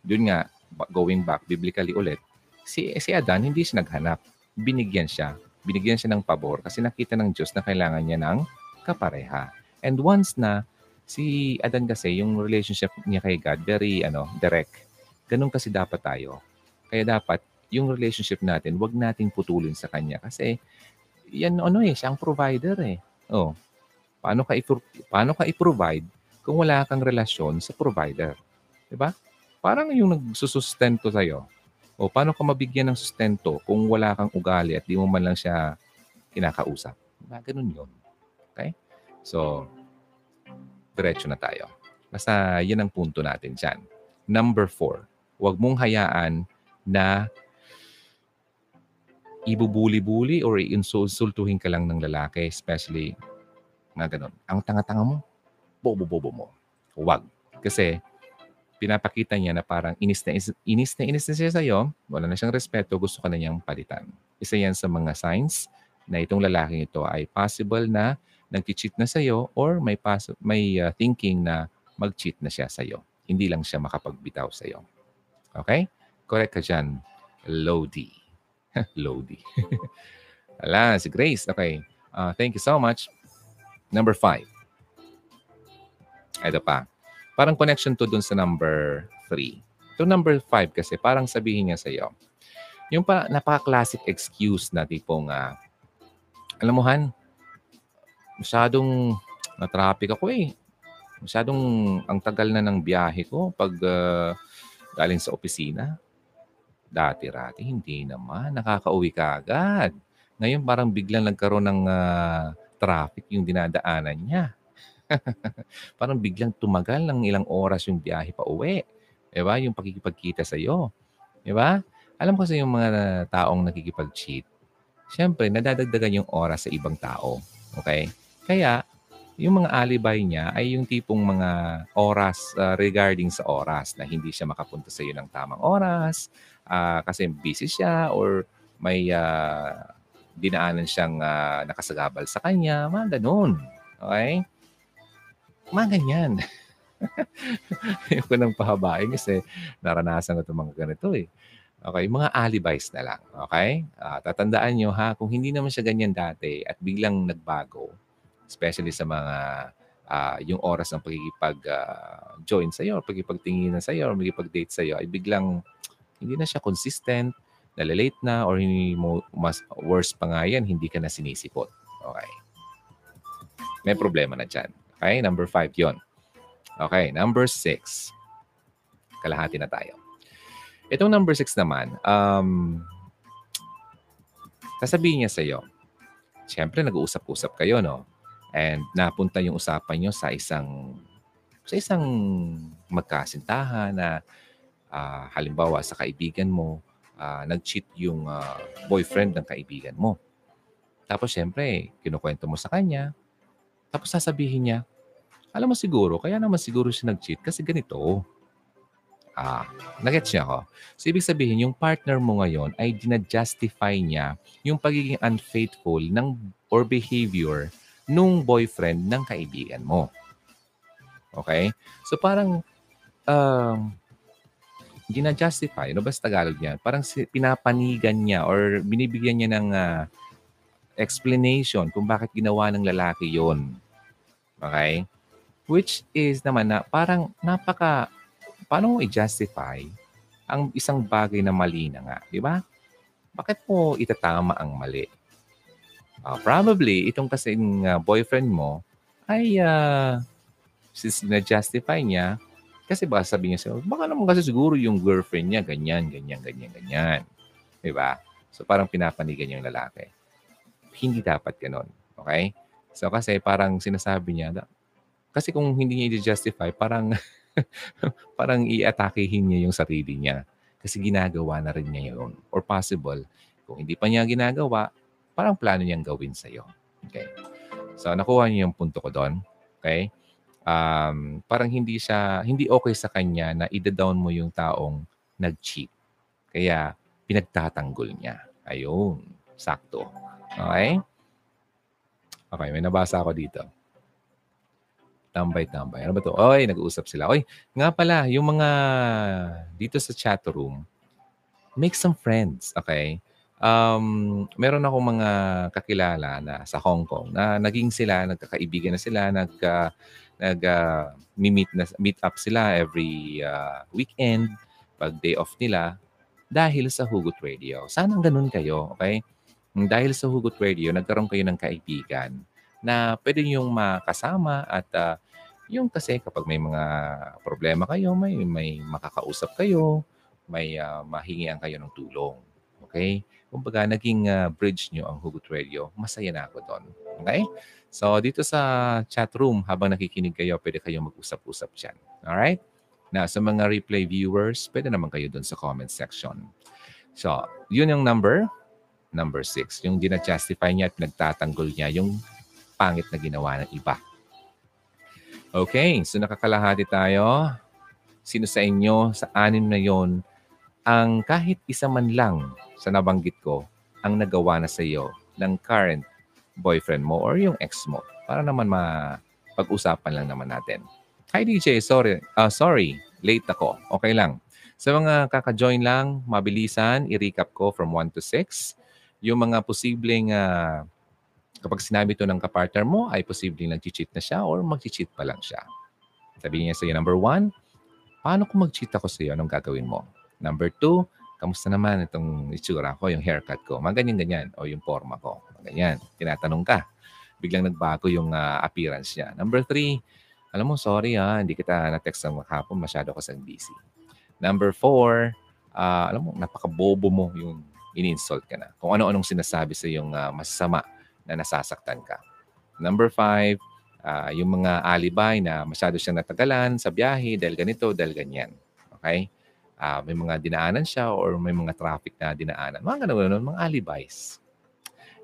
dun nga, going back biblically ulit, si, si Adan, hindi siya naghanap. Binigyan siya. Binigyan siya ng pabor kasi nakita ng Diyos na kailangan niya ng kapareha. And once na si Adan kasi, yung relationship niya kay God, very ano, direct. Ganun kasi dapat tayo. Kaya dapat, yung relationship natin, wag nating putulin sa kanya. Kasi, yan ano eh, siyang provider eh. Oh, paano ka, i- paano ka i-provide kung wala kang relasyon sa provider? 'Di ba? Parang yung nagsusustento sa iyo. O paano ka mabigyan ng sustento kung wala kang ugali at di mo man lang siya kinakausap? Diba? Ganun yun. Okay? So, diretso na tayo. Basta yan ang punto natin dyan. Number four, huwag mong hayaan na ibubuli-buli or iinsultuhin ka lang ng lalaki, especially na ganun. Ang tanga-tanga mo, bobo-bobo mo. Huwag. Kasi pinapakita niya na parang inis na inis, inis na inis na siya sa'yo, wala na siyang respeto, gusto ka na niyang palitan. Isa yan sa mga signs na itong lalaking ito ay possible na nag-cheat na sa'yo or may, pas- may uh, thinking na mag-cheat na siya sa'yo. Hindi lang siya makapagbitaw sa'yo. Okay? Correct ka dyan. Lodi. [laughs] Lodi. [laughs] Ala, si Grace. Okay. Uh, thank you so much. Number five. Ito pa. Parang connection to dun sa number three. To number five kasi parang sabihin niya sa'yo, yung pa napaka-classic excuse na tipong, uh, alam mo Han, masyadong na-traffic ako eh. Masyadong ang tagal na ng biyahe ko pag uh, galing sa opisina. Dati-rati, hindi naman. Nakakauwi ka agad. Ngayon parang biglang nagkaroon ng uh, traffic yung dinadaanan niya. [laughs] parang biglang tumagal ng ilang oras yung biyahe pa uwi. Diba? Yung pakikipagkita sa'yo. Diba? Alam ko sa yung mga taong nakikipag-cheat, syempre, nadadagdagan yung oras sa ibang tao. Okay? Kaya, yung mga alibay niya ay yung tipong mga oras uh, regarding sa oras na hindi siya makapunta sa iyo ng tamang oras uh, kasi busy siya or may uh, dinaanan siyang uh, nakasagabal sa kanya, mga ganun. Okay? Mga ganyan. [laughs] Ayoko nang pahabain kasi naranasan ko itong mga ganito eh. Okay, mga alibis na lang. Okay? Uh, tatandaan nyo ha, kung hindi naman siya ganyan dati at biglang nagbago, especially sa mga uh, yung oras ng pagkikipag-join uh, sa iyo, pagkikipagtingin sa iyo, or magkipag-date sa iyo, ay biglang hindi na siya consistent, nalalate na, or hindi mo, mas worse pa nga yan, hindi ka na sinisipot. Okay. May problema na dyan. Okay, number five yon. Okay, number six. Kalahati na tayo. Itong number six naman, um, sasabihin niya sa iyo, siyempre nag-uusap-usap kayo, no? And napunta yung usapan niyo sa isang sa isang magkasintahan na uh, halimbawa sa kaibigan mo, uh, nag-cheat yung uh, boyfriend ng kaibigan mo. Tapos siyempre, kinukwento mo sa kanya. Tapos sasabihin niya, alam mo siguro, kaya naman siguro siya nag-cheat kasi ganito. Ah, nagets niya ako. So, ibig sabihin, yung partner mo ngayon ay dinajustify niya yung pagiging unfaithful ng or behavior nung boyfriend ng kaibigan mo. Okay? So, parang um, ginajustify, ano ba sa Tagalog niya? Parang pinapanigan niya or binibigyan niya ng uh, explanation kung bakit ginawa ng lalaki yon. Okay? Which is naman na parang napaka paano mo i-justify ang isang bagay na mali na nga, di ba? Bakit mo itatama ang mali? Uh, probably, itong kasi uh, boyfriend mo ay uh, since na-justify niya, kasi baka sabi niya baka naman kasi siguro yung girlfriend niya ganyan, ganyan, ganyan, ganyan. Di ba? So parang pinapanigan yung lalaki. Hindi dapat ganon. Okay? So kasi parang sinasabi niya, kasi kung hindi niya i-justify, parang [laughs] parang i-atakehin niya yung sarili niya. Kasi ginagawa na rin niya yun. Or possible, kung hindi pa niya ginagawa, parang plano niyang gawin sa'yo. Okay? So, nakuha niyo yung punto ko doon. Okay? Um, parang hindi siya, hindi okay sa kanya na ida-down mo yung taong nag-cheat. Kaya, pinagtatanggol niya. Ayun. Sakto. Okay? Okay, may nabasa ako dito. Tambay-tambay. Ano ba to? Oy, nag-uusap sila. Oy, nga pala, yung mga dito sa chat room, make some friends, okay? Um, meron ako mga kakilala na sa Hong Kong na naging sila, nagkakaibigan na sila, nag uh, nag uh, meet na meet up sila every uh, weekend pag day off nila dahil sa Hugot Radio. Sana ganun kayo, okay? Dahil sa Hugot Radio, nagkaroon kayo ng kaibigan na pwede niyong makasama at uh, yung kasi kapag may mga problema kayo, may, may makakausap kayo, may uh, mahingian kayo ng tulong. Okay? Kumbaga, naging uh, bridge nyo ang Hugot Radio. Masaya na ako doon. Okay? So, dito sa chat room, habang nakikinig kayo, pwede kayo mag-usap-usap dyan. Alright? Na sa mga replay viewers, pwede naman kayo doon sa comment section. So, yun yung number. Number six. Yung dina-justify niya at nagtatanggol niya yung pangit na ginawa ng iba. Okay, so nakakalahati tayo. Sino sa inyo, sa anim na yon ang kahit isa man lang sa nabanggit ko ang nagawa na sa iyo ng current boyfriend mo or yung ex mo para naman mapag-usapan lang naman natin. Hi DJ, sorry, uh, sorry, late ako. Okay lang. Sa mga kaka-join lang, mabilisan, i-recap ko from 1 to 6. Yung mga posibleng uh, Kapag sinabi to ng kapartner mo, ay posibleng nag-cheat na siya or mag-cheat pa lang siya. Sabihin niya sa iyo, number one, paano kung mag-cheat ako sa iyo? Anong gagawin mo? Number two, kamusta naman itong itsura ko, yung haircut ko? Mga ganyan-ganyan. O yung forma ko. Mga ganyan. Tinatanong ka. Biglang nagbago yung uh, appearance niya. Number three, alam mo, sorry ha, hindi kita na-text ng maghapon, masyado kasang busy. Number four, uh, alam mo, napaka-bobo mo yung ini-insult ka na. Kung ano-anong sinasabi sa yung uh, masasama na nasasaktan ka. Number five, uh, yung mga alibay na masyado siyang natagalan sa biyahe dahil ganito, dahil ganyan. Okay? Uh, may mga dinaanan siya or may mga traffic na dinaanan. Mga ganun, mga alibis.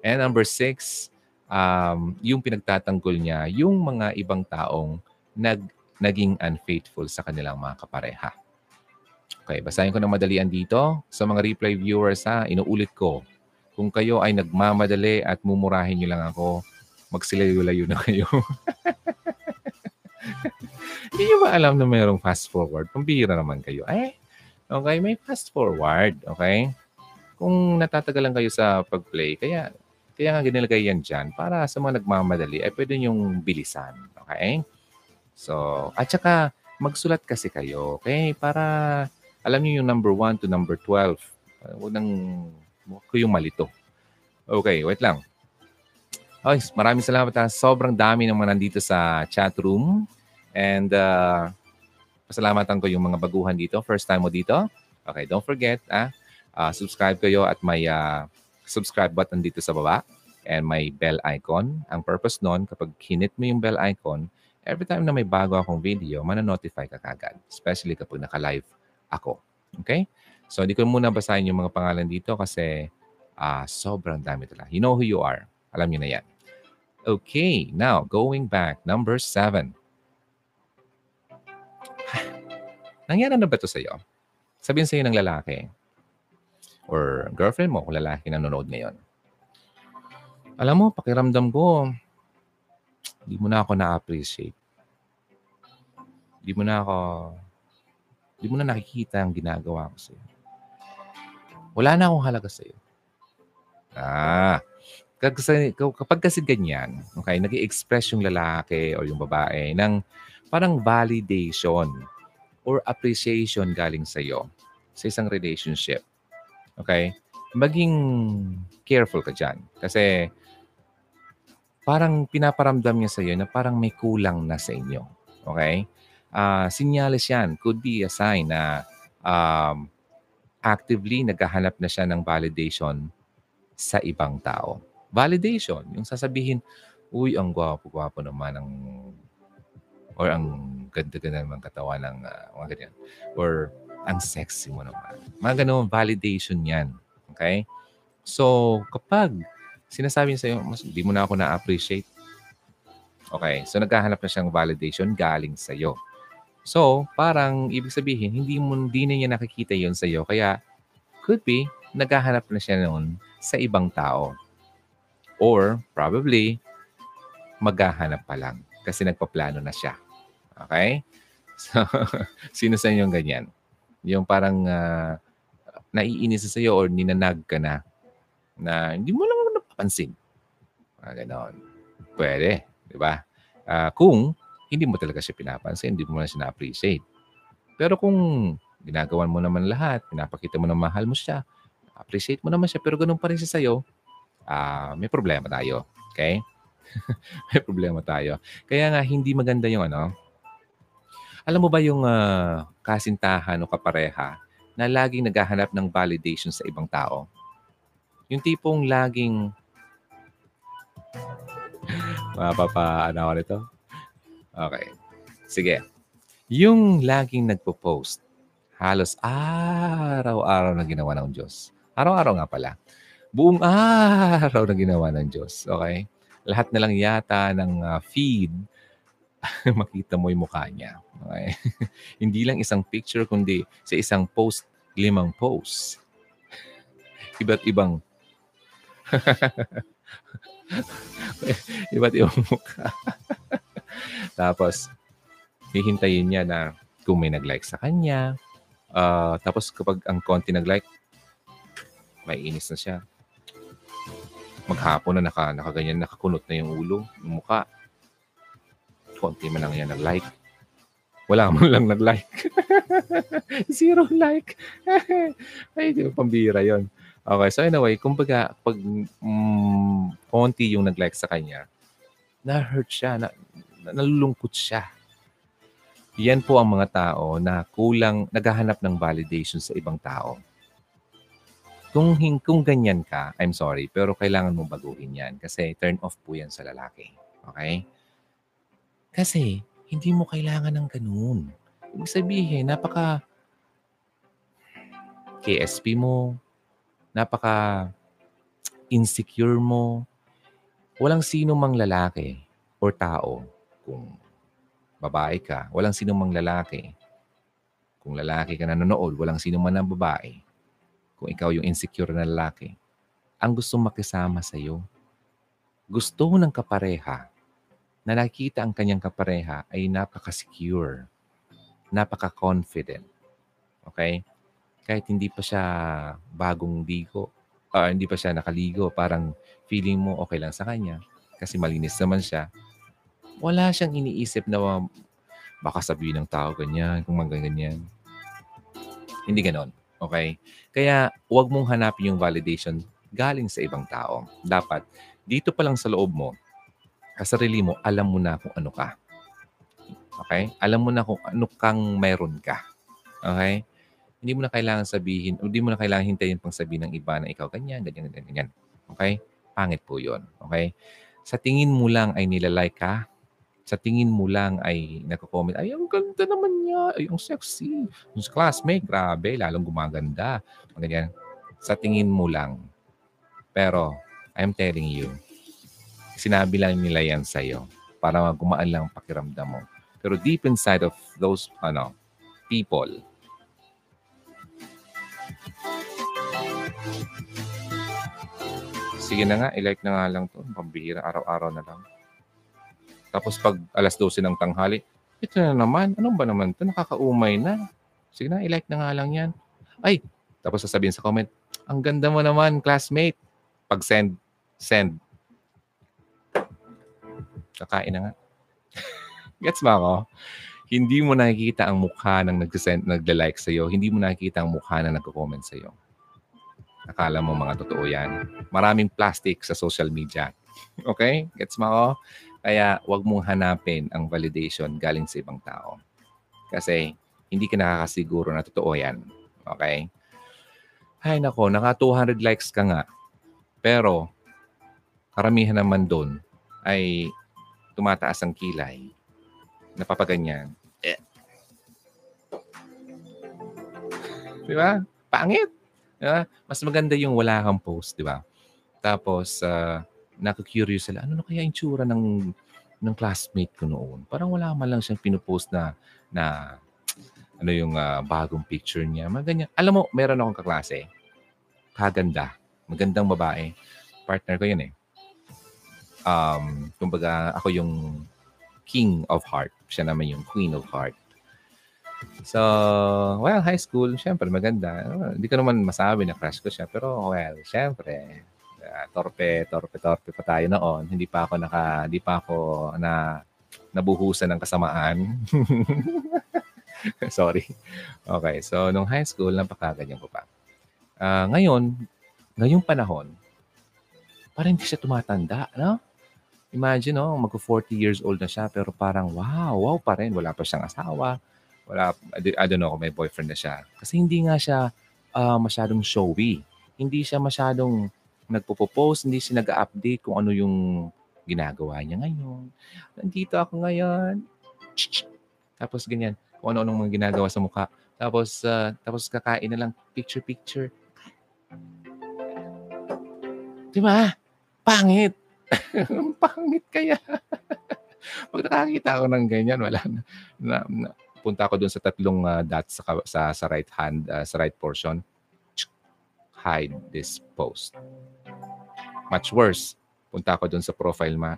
And number six, um, yung pinagtatanggol niya, yung mga ibang taong nag, naging unfaithful sa kanilang mga kapareha. Okay, basahin ko ng madalian dito. Sa mga replay viewers ha, inuulit ko, Kung kayo ay nagmamadali at mumurahin nyo lang ako, magsilayo-layo na kayo. [laughs] Hindi nyo ba alam na mayroong fast forward? Pambihira naman kayo. Eh, okay, may fast forward. Okay? Kung natatagalan kayo sa pag-play, kaya kaya nga ginilagay yan dyan para sa mga nagmamadali ay pwede yung bilisan. Okay? So, at saka magsulat kasi kayo. Okay? Para alam niyo yung number 1 to number 12. Uh, huwag nang ko yung malito. Okay, wait lang. Okay, maraming salamat. Ha. Sobrang dami naman nandito sa chat room. And uh, pasalamatan ko yung mga baguhan dito. First time mo dito. Okay, don't forget, ah, uh, subscribe kayo at may uh, subscribe button dito sa baba and may bell icon. Ang purpose nun, kapag hinit mo yung bell icon, every time na may bago akong video, mananotify ka kagad. Especially kapag naka-live ako. Okay? So, hindi ko muna basahin yung mga pangalan dito kasi uh, sobrang dami talaga. You know who you are. Alam niyo na yan. Okay, now going back, number seven. Nangyari na ba ito sa'yo? Sabihin sa'yo ng lalaki, or girlfriend mo kung lalaki nanonood ngayon. Alam mo, pakiramdam ko, hindi mo na ako na-appreciate. Hindi mo na ako, hindi mo na nakikita ang ginagawa ko sa'yo. Wala na akong halaga sa'yo. Ah, kasi, kapag kasi ganyan, okay, nag express yung lalaki o yung babae ng parang validation or appreciation galing sa'yo sa isang relationship. Okay? Maging careful ka dyan. Kasi parang pinaparamdam niya sa iyo na parang may kulang na sa inyo. Okay? Uh, sinyalis yan. Could be a sign na um, actively naghahanap na siya ng validation sa ibang tao. Validation, yung sasabihin, uy, ang gwapo-gwapo naman ng or ang ganda-ganda naman katawan ng uh, mga ganyan. Or ang sexy mo naman. Mga ganun, validation yan. Okay? So, kapag sinasabi niya sa'yo, mas hindi mo na ako na-appreciate. Okay, so naghahanap na siyang validation galing sa'yo. So, parang ibig sabihin, hindi mo hindi na niya nakikita yon sa iyo. Kaya, could be, naghahanap na siya noon sa ibang tao. Or, probably, maghahanap pa lang kasi nagpaplano na siya. Okay? [laughs] So, sino sa inyo ganyan? Yung parang uh, naiinis sa iyo or ninanag ka na na hindi mo lang napapansin. Ah, ganon. Pwede, di ba? Uh, kung hindi mo talaga siya pinapansin, hindi mo na siya na-appreciate. Pero kung ginagawan mo naman lahat, pinapakita mo na mahal mo siya, appreciate mo naman siya, pero ganun pa rin siya sa'yo, uh, may problema tayo. Okay? [laughs] may problema tayo. Kaya nga, hindi maganda yung ano, alam mo ba yung uh, kasintahan o kapareha na laging naghahanap ng validation sa ibang tao? Yung tipong laging... [laughs] Mapapa, ano ako nito? Okay. Sige. Yung laging nagpo-post, halos araw-araw na ginawa ng Diyos. Araw-araw nga pala. Buong [laughs] araw na ginawa ng Diyos. Okay? Lahat na lang yata ng uh, feed [laughs] makita mo yung mukha niya. Okay? [laughs] Hindi lang isang picture, kundi sa isang post, limang post. [laughs] Iba't ibang Iba't ibang mukha. tapos, hihintayin niya na kung may nag-like sa kanya. Uh, tapos kapag ang konti nag-like, may inis na siya. Maghapon na naka, nakaganyan, nakakunot na yung ulo, yung mukha konti man lang yan nag-like. Wala mo lang nag-like. [laughs] Zero like. [laughs] Ay, di ba pambira yon. Okay, so anyway, kumbaga, pag mm, konti yung nag-like sa kanya, na-hurt siya, na, nalulungkot siya. Yan po ang mga tao na kulang, naghahanap ng validation sa ibang tao. Kung, kung ganyan ka, I'm sorry, pero kailangan mong baguhin yan kasi turn off po yan sa lalaki. Okay? Kasi hindi mo kailangan ng ganun. Ibig sabihin, napaka KSP mo, napaka insecure mo. Walang sino mang lalaki or tao kung babae ka, walang sino mang lalaki. Kung lalaki ka nanonood, walang sino man ang babae. Kung ikaw yung insecure na lalaki, ang gusto makisama sa iyo. Gusto ng kapareha na nakikita ang kanyang kapareha ay napaka-secure, napaka-confident. Okay? Kahit hindi pa siya bagong ligo, uh, hindi pa siya nakaligo, parang feeling mo okay lang sa kanya kasi malinis naman siya. Wala siyang iniisip na baka sabihin ng tao ganyan, kung mga ganyan. Hindi ganon. Okay? Kaya huwag mong hanapin yung validation galing sa ibang tao. Dapat, dito pa lang sa loob mo, sa sarili mo, alam mo na kung ano ka. Okay? Alam mo na kung ano kang meron ka. Okay? Hindi mo na kailangan sabihin, hindi mo na kailangan hintayin pang sabihin ng iba na ikaw ganyan, ganyan, ganyan, ganyan. Okay? Pangit po yon Okay? Sa tingin mo lang ay nilalike ka, sa tingin mo lang ay nagko-comment, ay, ang ganda naman niya, ay, ang sexy. Yung classmate, grabe, lalong gumaganda. Ganyan. Sa tingin mo lang. Pero, I'm telling you, sinabi lang nila yan sa'yo para gumaan lang pakiramdam mo. Pero deep inside of those ano people, Sige na nga, i-like na nga lang to. Pambihira, araw-araw na lang. Tapos pag alas 12 ng tanghali, ito na naman. Ano ba naman to? Nakakaumay na. Sige na, i-like na nga lang yan. Ay, tapos sasabihin sa comment, ang ganda mo naman, classmate. Pag send, send. Kakain na nga. Gets ba ako? Hindi mo nakikita ang mukha ng nag-send, nagla-like sa'yo. Hindi mo nakikita ang mukha na nagko-comment sa'yo. Akala mo mga totoo yan. Maraming plastic sa social media. Okay? Gets mo ako? Kaya wag mong hanapin ang validation galing sa ibang tao. Kasi hindi ka nakakasiguro na totoo yan. Okay? Ay nako, naka 200 likes ka nga. Pero karamihan naman doon ay tumataas ang kilay. Napapaganyan. Eh. Di ba? Pangit. Diba? Mas maganda yung wala kang post, di ba? Tapos, uh, naku-curious sila, ano na kaya yung tsura ng, ng classmate ko noon? Parang wala man lang siyang pinupost na, na ano yung uh, bagong picture niya. Mga Alam mo, meron akong kaklase. Kaganda. Magandang babae. Partner ko yun eh. Um, kumbaga, ako yung king of heart. Siya naman yung queen of heart. So, well, high school, syempre maganda. Hindi ko naman masabi na crush ko siya. Pero, well, syempre, uh, torpe, torpe, torpe pa tayo noon. Hindi pa ako naka, hindi pa ako na nabuhusan ng kasamaan. [laughs] Sorry. Okay, so nung high school, napakaganyan ko pa. Uh, ngayon, ngayong panahon, parang hindi siya tumatanda, no? Imagine, no, mag-40 years old na siya, pero parang wow, wow pa rin. Wala pa siyang asawa. Wala, I don't know kung may boyfriend na siya. Kasi hindi nga siya uh, masyadong showy. Hindi siya masyadong nagpo-post, hindi siya nag-update kung ano yung ginagawa niya ngayon. Nandito ako ngayon. Tapos ganyan, kung ano-anong mga ginagawa sa mukha. Tapos, uh, tapos kakain na lang picture-picture. Di ba? [laughs] Pangit. Pangit kaya. [laughs] Pag nakakita ako ng ganyan, wala na. na, na punta ako dun sa tatlong uh, dots sa, sa, sa right hand, uh, sa right portion. Hide this post. Much worse, punta ako dun sa profile ma,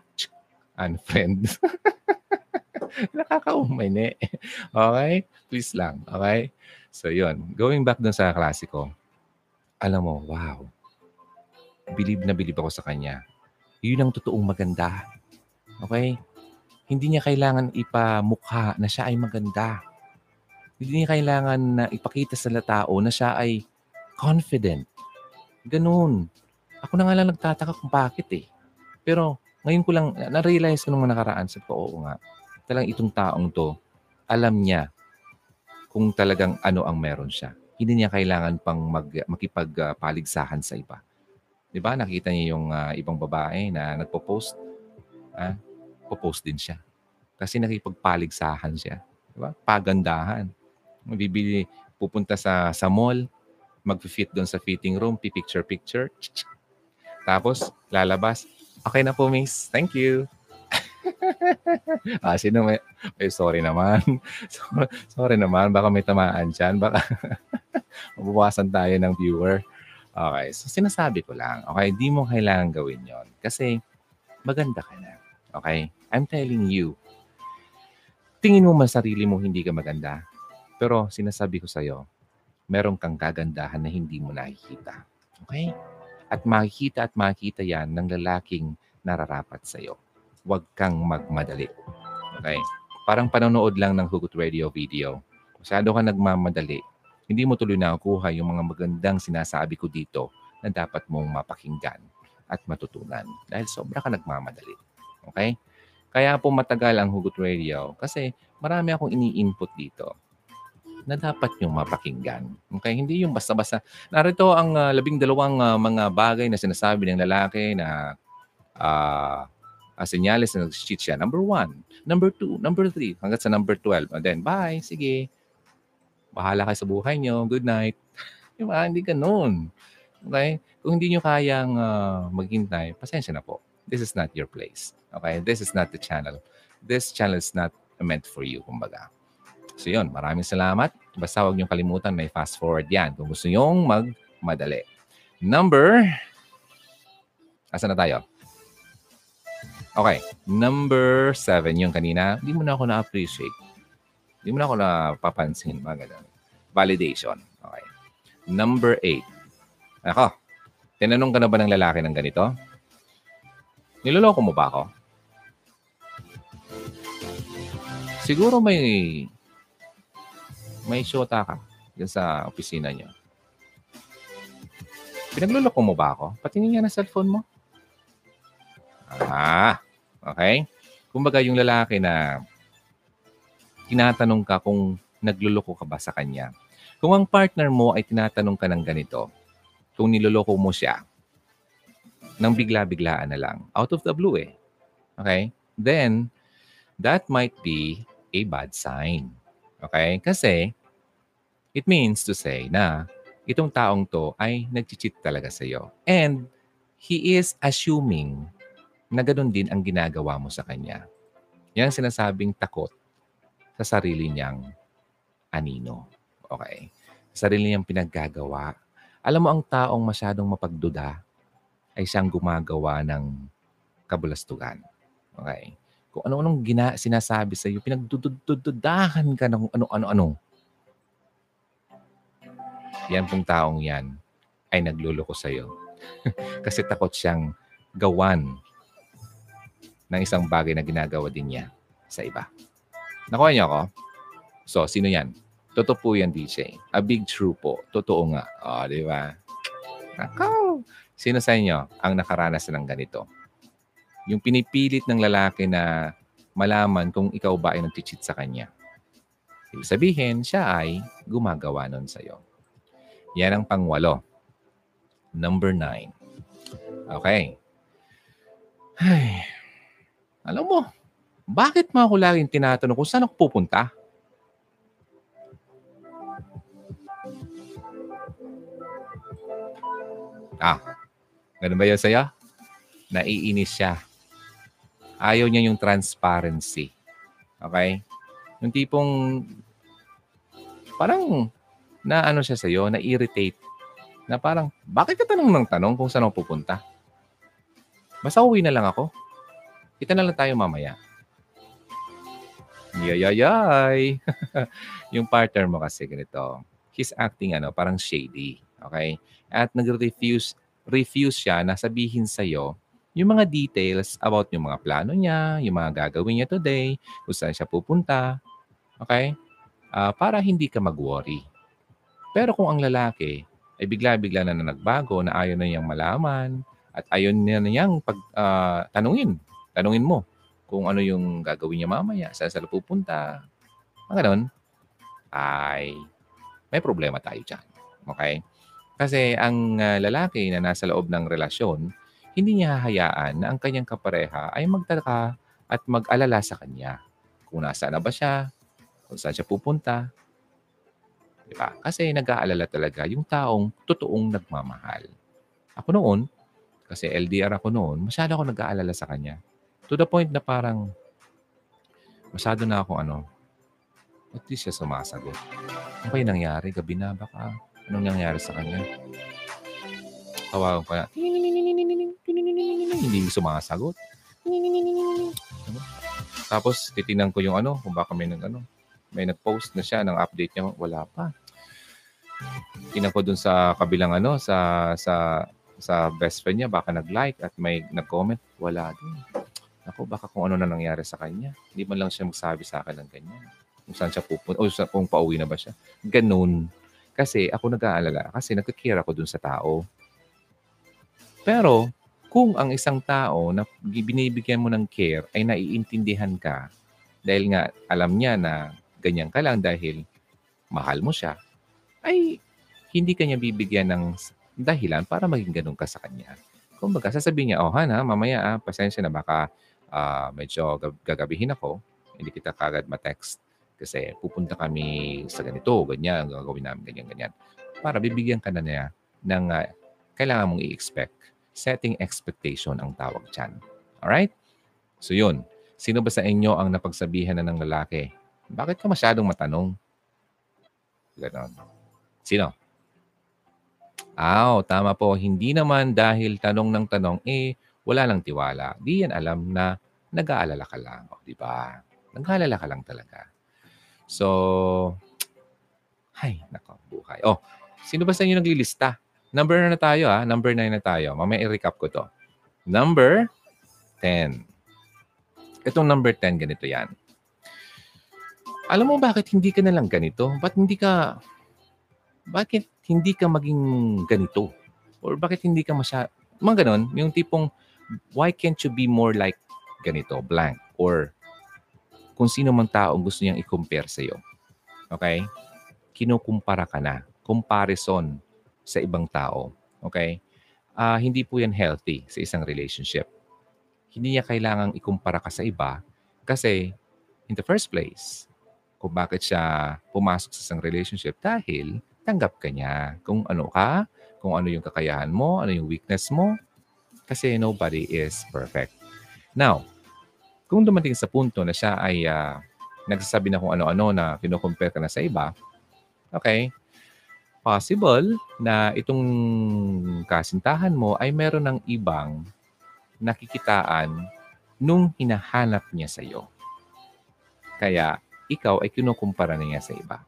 unfriend. [laughs] Nakakaumay. Okay? Please lang. Okay? So, yun. Going back dun sa klasiko, alam mo, wow. Believe na believe ako sa kanya. Yun ang totoong maganda. Okay? Hindi niya kailangan ipamukha na siya ay maganda. Hindi niya kailangan na ipakita sa tao na siya ay confident. Ganun. Ako na nga lang nagtataka kung bakit eh. Pero ngayon ko lang, na-realize ko nung nakaraan, sabi ko, oo nga, talagang itong taong to, alam niya kung talagang ano ang meron siya. Hindi niya kailangan pang mag, makipagpaligsahan sa iba. Di ba? Nakita niya yung uh, ibang babae na nagpo-post. Ah, po-post din siya. Kasi nakipagpaligsahan siya. Di ba? Pagandahan. Bibili, pupunta sa, sa mall, mag-fit doon sa fitting room, pipicture-picture. [laughs] Tapos, lalabas. Okay na po, miss. Thank you. [laughs] ah, sino may... Ay, sorry naman. [laughs] sorry naman. Baka may tamaan dyan. Baka mabawasan tayo ng viewer. Okay, so sinasabi ko lang, okay, di mo kailangan gawin yon kasi maganda ka na. Okay? I'm telling you, tingin mo man sarili mo hindi ka maganda, pero sinasabi ko sa'yo, meron kang kagandahan na hindi mo nakikita. Okay? At makikita at makikita yan ng lalaking nararapat sa'yo. Huwag kang magmadali. Okay? Parang panonood lang ng Hugot Radio video. Masyado ka nagmamadali. Hindi mo tuloy nakukuha yung mga magandang sinasabi ko dito na dapat mong mapakinggan at matutunan dahil sobra ka nagmamadali. Okay? Kaya po matagal ang Hugot Radio kasi marami akong ini-input dito na dapat yung mapakinggan. Okay? Hindi yung basta-basta. Narito ang uh, labing dalawang uh, mga bagay na sinasabi ng lalaki na uh, uh, senyales na nag-cheat siya. Number one. Number two. Number three. Hanggang sa number 12. And then, bye. Sige. Bahala kayo sa buhay nyo. Good night. [laughs] diba? Hindi ganun. Okay? Kung hindi nyo kayang uh, maghintay, pasensya na po. This is not your place. Okay? This is not the channel. This channel is not meant for you, kumbaga. So yun, maraming salamat. Basta huwag niyong kalimutan, may fast forward yan kung gusto niyong magmadali. Number, asa na tayo? Okay, number seven yung kanina. Hindi mo na ako na-appreciate. Hindi mo na ako napapansin. Mga ganun. Validation. Okay. Number eight. Ako, tinanong ka na ba ng lalaki ng ganito? Niloloko mo ba ako? Siguro may may shota ka dyan sa opisina niyo. Pinagluloko mo ba ako? Patingin nga ng cellphone mo. Ah, okay. Kumbaga yung lalaki na tinatanong ka kung nagluloko ka ba sa kanya. Kung ang partner mo ay tinatanong ka ng ganito, kung niloloko mo siya, nang bigla-biglaan na lang. Out of the blue eh. Okay? Then, that might be a bad sign. Okay? Kasi, it means to say na itong taong to ay nag-cheat talaga sa iyo. And, he is assuming na ganun din ang ginagawa mo sa kanya. Yan ang sinasabing takot sa sarili niyang anino. Okay? Sa sarili niyang pinaggagawa. Alam mo ang taong masyadong mapagduda, ay siyang gumagawa ng kabulastugan. Okay? Kung ano-anong gina, sinasabi sa iyo, pinagdududahan ka ng ano-ano-ano. Yan pong taong yan ay nagluloko sa iyo. [laughs] Kasi takot siyang gawan ng isang bagay na ginagawa din niya sa iba. Nakuha niyo ako? So, sino yan? Totoo po yan, DJ. A big true po. Totoo nga. O, oh, di ba? Ako! Sino sa inyo ang nakaranas ng ganito? Yung pinipilit ng lalaki na malaman kung ikaw ba ay nag-cheat sa kanya. Ibig sabihin, siya ay gumagawa nun sa'yo. Yan ang pangwalo. Number nine. Okay. Ay, alam mo, bakit mo ako laging tinatanong kung saan ako pupunta? Ah, Ganun ba yun sa'yo? Naiinis siya. Ayaw niya yung transparency. Okay? Yung tipong parang na ano siya sa'yo, na-irritate. Na parang, bakit ka tanong ng tanong kung saan ako pupunta? Basta uwi na lang ako. Kita na lang tayo mamaya. Yayayay. [laughs] yung partner mo kasi ganito. He's acting ano, parang shady. Okay? At nag-refuse refuse siya na sabihin sa iyo yung mga details about yung mga plano niya, yung mga gagawin niya today, kung saan siya pupunta. Okay? Uh, para hindi ka mag-worry. Pero kung ang lalaki ay bigla-bigla na, na nagbago, na ayaw na niyang malaman, at ayaw na niyang pag, uh, tanungin, tanungin mo kung ano yung gagawin niya mamaya, saan sila pupunta, mga ganun, ay may problema tayo dyan. Okay? Kasi ang uh, lalaki na nasa loob ng relasyon, hindi niya hahayaan na ang kanyang kapareha ay magtaka at mag-alala sa kanya. Kung nasaan na ba siya, kung saan siya pupunta. Di ba? Kasi nag-aalala talaga yung taong totoong nagmamahal. Ako noon, kasi LDR ako noon, masyado ako nag-aalala sa kanya. To the point na parang masyado na ako ano, at least siya sumasagot. Ano kayo nangyari? Gabi na baka Anong nangyari sa kanya? Tawagan ko na. Hindi sumasagot. Tapos titingnan ko yung ano, kung baka may nag ano, may nag-post na siya ng update niya, wala pa. Tingnan ko dun sa kabilang ano, sa sa sa best friend niya, baka nag-like at may nag-comment, wala din. Ako, baka kung ano na nangyari sa kanya. Hindi man lang siya magsabi sa akin ng ganyan. Kung saan siya pupunta, o kung pauwi na ba siya. Ganun. Kasi ako nag-aalala, kasi nagkakira ako dun sa tao. Pero, kung ang isang tao na binibigyan mo ng care ay naiintindihan ka, dahil nga alam niya na ganyan ka lang dahil mahal mo siya, ay hindi kanya bibigyan ng dahilan para maging ganun ka sa kanya. Kung baga, sasabihin niya, oh Hana, mamaya ah, pasensya na baka uh, medyo gagabihin ako, hindi kita kagad ma-text kasi pupunta kami sa ganito, ganyan, gagawin namin ganyan, ganyan. Para bibigyan ka na niya ng uh, kailangan mong i-expect. Setting expectation ang tawag dyan. Alright? So yun. Sino ba sa inyo ang napagsabihan na ng lalaki? Bakit ka masyadong matanong? Ganon. Sino? Aw, tama po. Hindi naman dahil tanong ng tanong, eh, wala lang tiwala. Di yan alam na nag-aalala ka lang. O, di ba? Nag-aalala ka lang talaga. So, ay, nako, buhay. Oh, sino ba sa inyo naglilista? Number na, na tayo ha. Number 9 na tayo. Mamaya i-recap ko to. Number 10. Itong number 10, ganito yan. Alam mo bakit hindi ka na lang ganito? Ba't hindi ka, bakit hindi ka maging ganito? Or bakit hindi ka masya, mga ganon, yung tipong, why can't you be more like ganito, blank? Or kung sino man tao gusto niyang i-compare sa iyo. Okay? Kinukumpara ka na. Comparison sa ibang tao. Okay? Uh, hindi po yan healthy sa isang relationship. Hindi niya kailangang ikumpara ka sa iba kasi in the first place, kung bakit siya pumasok sa isang relationship dahil tanggap ka niya kung ano ka, kung ano yung kakayahan mo, ano yung weakness mo. Kasi nobody is perfect. Now, kung dumating sa punto na siya ay uh, nagsasabi na kung ano-ano na kinukompare ka na sa iba, okay, possible na itong kasintahan mo ay meron ng ibang nakikitaan nung hinahanap niya sa iyo. Kaya ikaw ay kinukumpara na niya sa iba.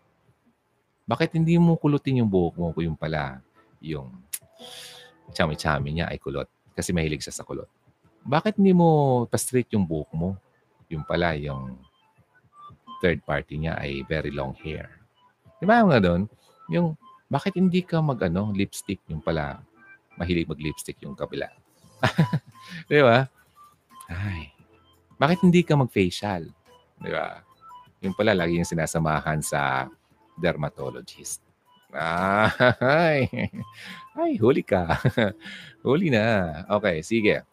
Bakit hindi mo kulutin yung buhok mo kung yung pala yung chami-chami niya ay kulot? Kasi mahilig siya sa kulot. Bakit hindi mo pa-straight yung buhok mo? Yung pala, yung third party niya ay very long hair. Di ba nga doon? Yung, bakit hindi ka mag-ano, lipstick yung pala, mahilig mag-lipstick yung kabila? [laughs] Di ba? Ay, bakit hindi ka mag-facial? Di ba? Yung pala, lagi yung sinasamahan sa dermatologist. [laughs] Ay, ay, huli ka. [laughs] huli na. Okay, sige.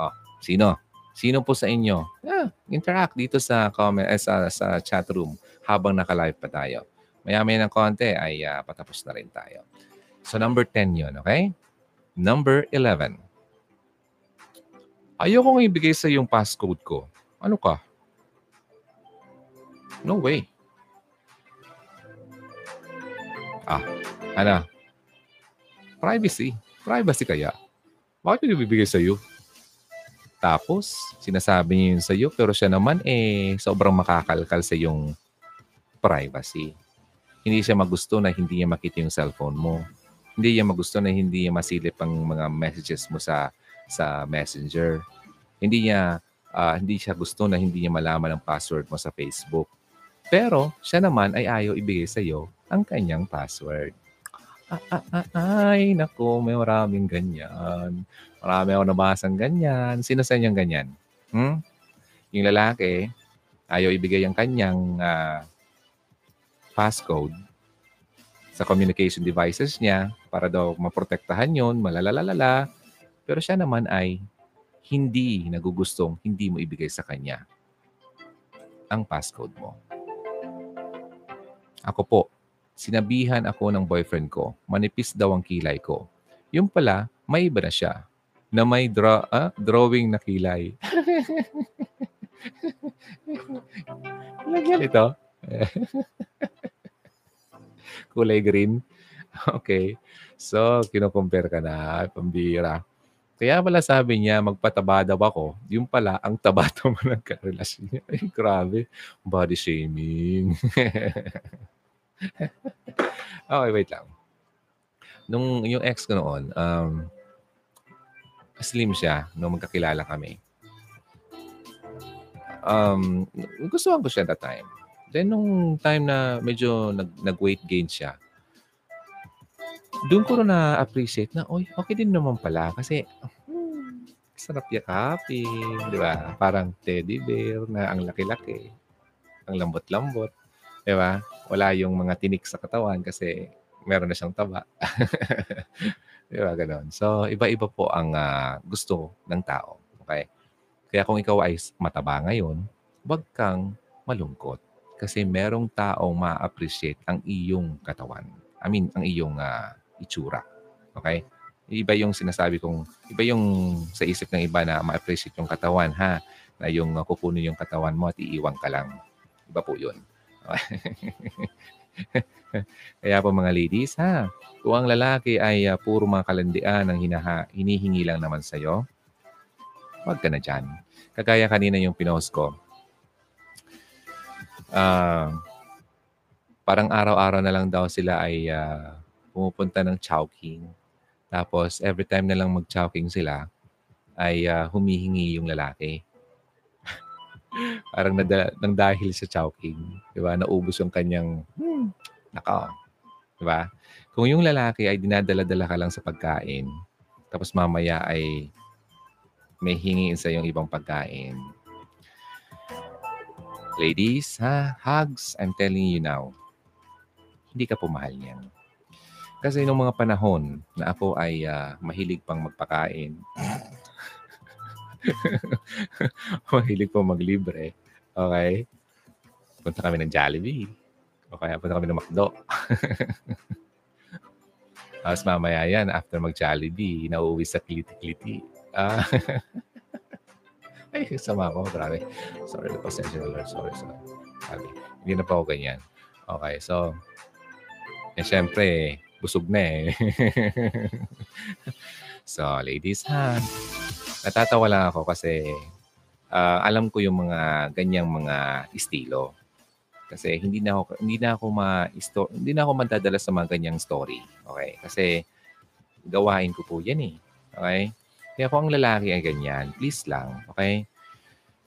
Oh, sino? Sino po sa inyo? Ah, interact dito sa comment eh, sa, sa chat room habang naka-live pa tayo. Maya-maya ng konti ay uh, patapos na rin tayo. So number 10 yun, okay? Number 11. Ayoko nga ibigay sa yung passcode ko. Ano ka? No way. Ah, ano? Privacy. Privacy kaya. Bakit yung ibibigay sa'yo? Tapos, sinasabi niya yun sa'yo, pero siya naman eh, sobrang makakalkal sa yung privacy. Hindi siya magusto na hindi niya makita yung cellphone mo. Hindi niya magusto na hindi niya masilip ang mga messages mo sa sa messenger. Hindi niya uh, hindi siya gusto na hindi niya malaman ang password mo sa Facebook. Pero siya naman ay ayaw ibigay sa iyo ang kanyang password. Ah, ah, ah, ay, nako, may maraming ganyan. Marami ako nabasang ganyan. Sino sa inyong ganyan? Hmm? Yung lalaki, ayaw ibigay ang kanyang uh, passcode sa communication devices niya para daw maprotektahan yon, malalalalala. Pero siya naman ay hindi nagugustong hindi mo ibigay sa kanya ang passcode mo. Ako po, Sinabihan ako ng boyfriend ko, manipis daw ang kilay ko. Yung pala, may iba na siya na may draw, ah, drawing na kilay. Lagyan ito. Kulay green. Okay. So, kino-compare ka na, pambira. Kaya pala sabi niya, magpataba daw ako. Yung pala, ang taba [laughs] daw mo ng karelasyon niya. Ay, grabe. Body shaming. [laughs] [laughs] okay, wait lang. Nung yung ex ko noon, um, slim siya nung magkakilala kami. Um, gustuhan ko siya that time. Then nung time na medyo nag, nag-weight gain siya, doon ko rin na-appreciate na, oy, okay din naman pala. Kasi, hmm, sarap yakapin, di ba? Parang teddy bear na ang laki-laki. Ang lambot-lambot. Di ba? Wala yung mga tinik sa katawan kasi meron na siyang taba. [laughs] di ba? Ganon. So, iba-iba po ang uh, gusto ng tao. Okay? Kaya kung ikaw ay mataba ngayon, huwag kang malungkot. Kasi merong taong ma-appreciate ang iyong katawan. I mean, ang iyong uh, itsura. Okay? Iba yung sinasabi kong, iba yung sa isip ng iba na ma-appreciate yung katawan, ha? Na yung uh, kukunin yung katawan mo at iiwan ka lang. Iba po yun. [laughs] Kaya po mga ladies, ha? Kung ang lalaki ay uh, puro mga kalandian ang hinaha, hinihingi lang naman sa'yo, huwag ka na dyan. Kagaya kanina yung pinost ko. Uh, parang araw-araw na lang daw sila ay uh, pumupunta ng Chowking. Tapos, every time na lang mag-Chowking sila, ay uh, humihingi yung lalaki. Parang nada, nang dahil sa Chowking. Di ba? Naubos yung kanyang, hmm, naka. Di ba? Kung yung lalaki ay dinadala-dala ka lang sa pagkain, tapos mamaya ay may hingiin sa yung ibang pagkain. Ladies, ha? Hugs, I'm telling you now. Hindi ka pumahal niyan. Kasi nung mga panahon na ako ay uh, mahilig pang magpakain, [laughs] mahilig pang maglibre, okay? Punta kami ng Jollibee. O kaya punta kami ng McDo. [laughs] Tapos mamaya yan, after mag-Jollibee, nauwi sa kliti-kliti. Uh, [laughs] ay, sama ko. Grabe. Sorry, pasensya na. Sorry, sorry. Sabi, hindi na pa ako ganyan. Okay, so, eh, syempre, busog na eh. so, ladies ha, natatawa lang ako kasi uh, alam ko yung mga ganyang mga estilo. Kasi hindi na ako hindi na ako ma hindi na ako madadala sa mga ganyang story. Okay? Kasi gawain ko po 'yan eh. Okay? Kaya kung ang lalaki ay ganyan, please lang, okay?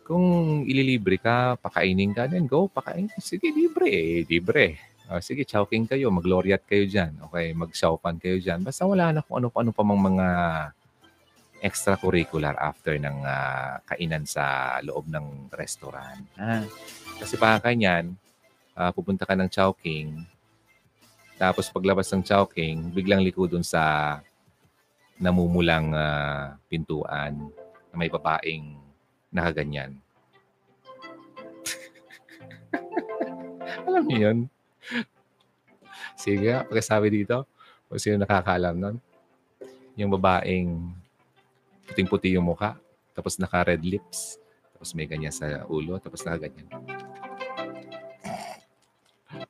Kung ililibre ka, pakainin ka, then go, pakain. Sige, libre eh, libre. Uh, sige, chowking kayo, magloriat kayo dyan. Okay, mag-showpan kayo dyan. Basta wala na kung ano-ano pa mang mga extracurricular after ng uh, kainan sa loob ng restaurant. Ha? Kasi baka kanyan, uh, pupunta ka ng chowking, tapos paglabas ng chowking, biglang liko dun sa namumulang uh, pintuan na may babaeng nakaganyan. [laughs] Alam niyo yun? Sige pakisabi dito. Kung sino nakakaalam nun. Yung babaeng puting-puti yung mukha, tapos naka-red lips, tapos may ganyan sa ulo, tapos naka-ganyan.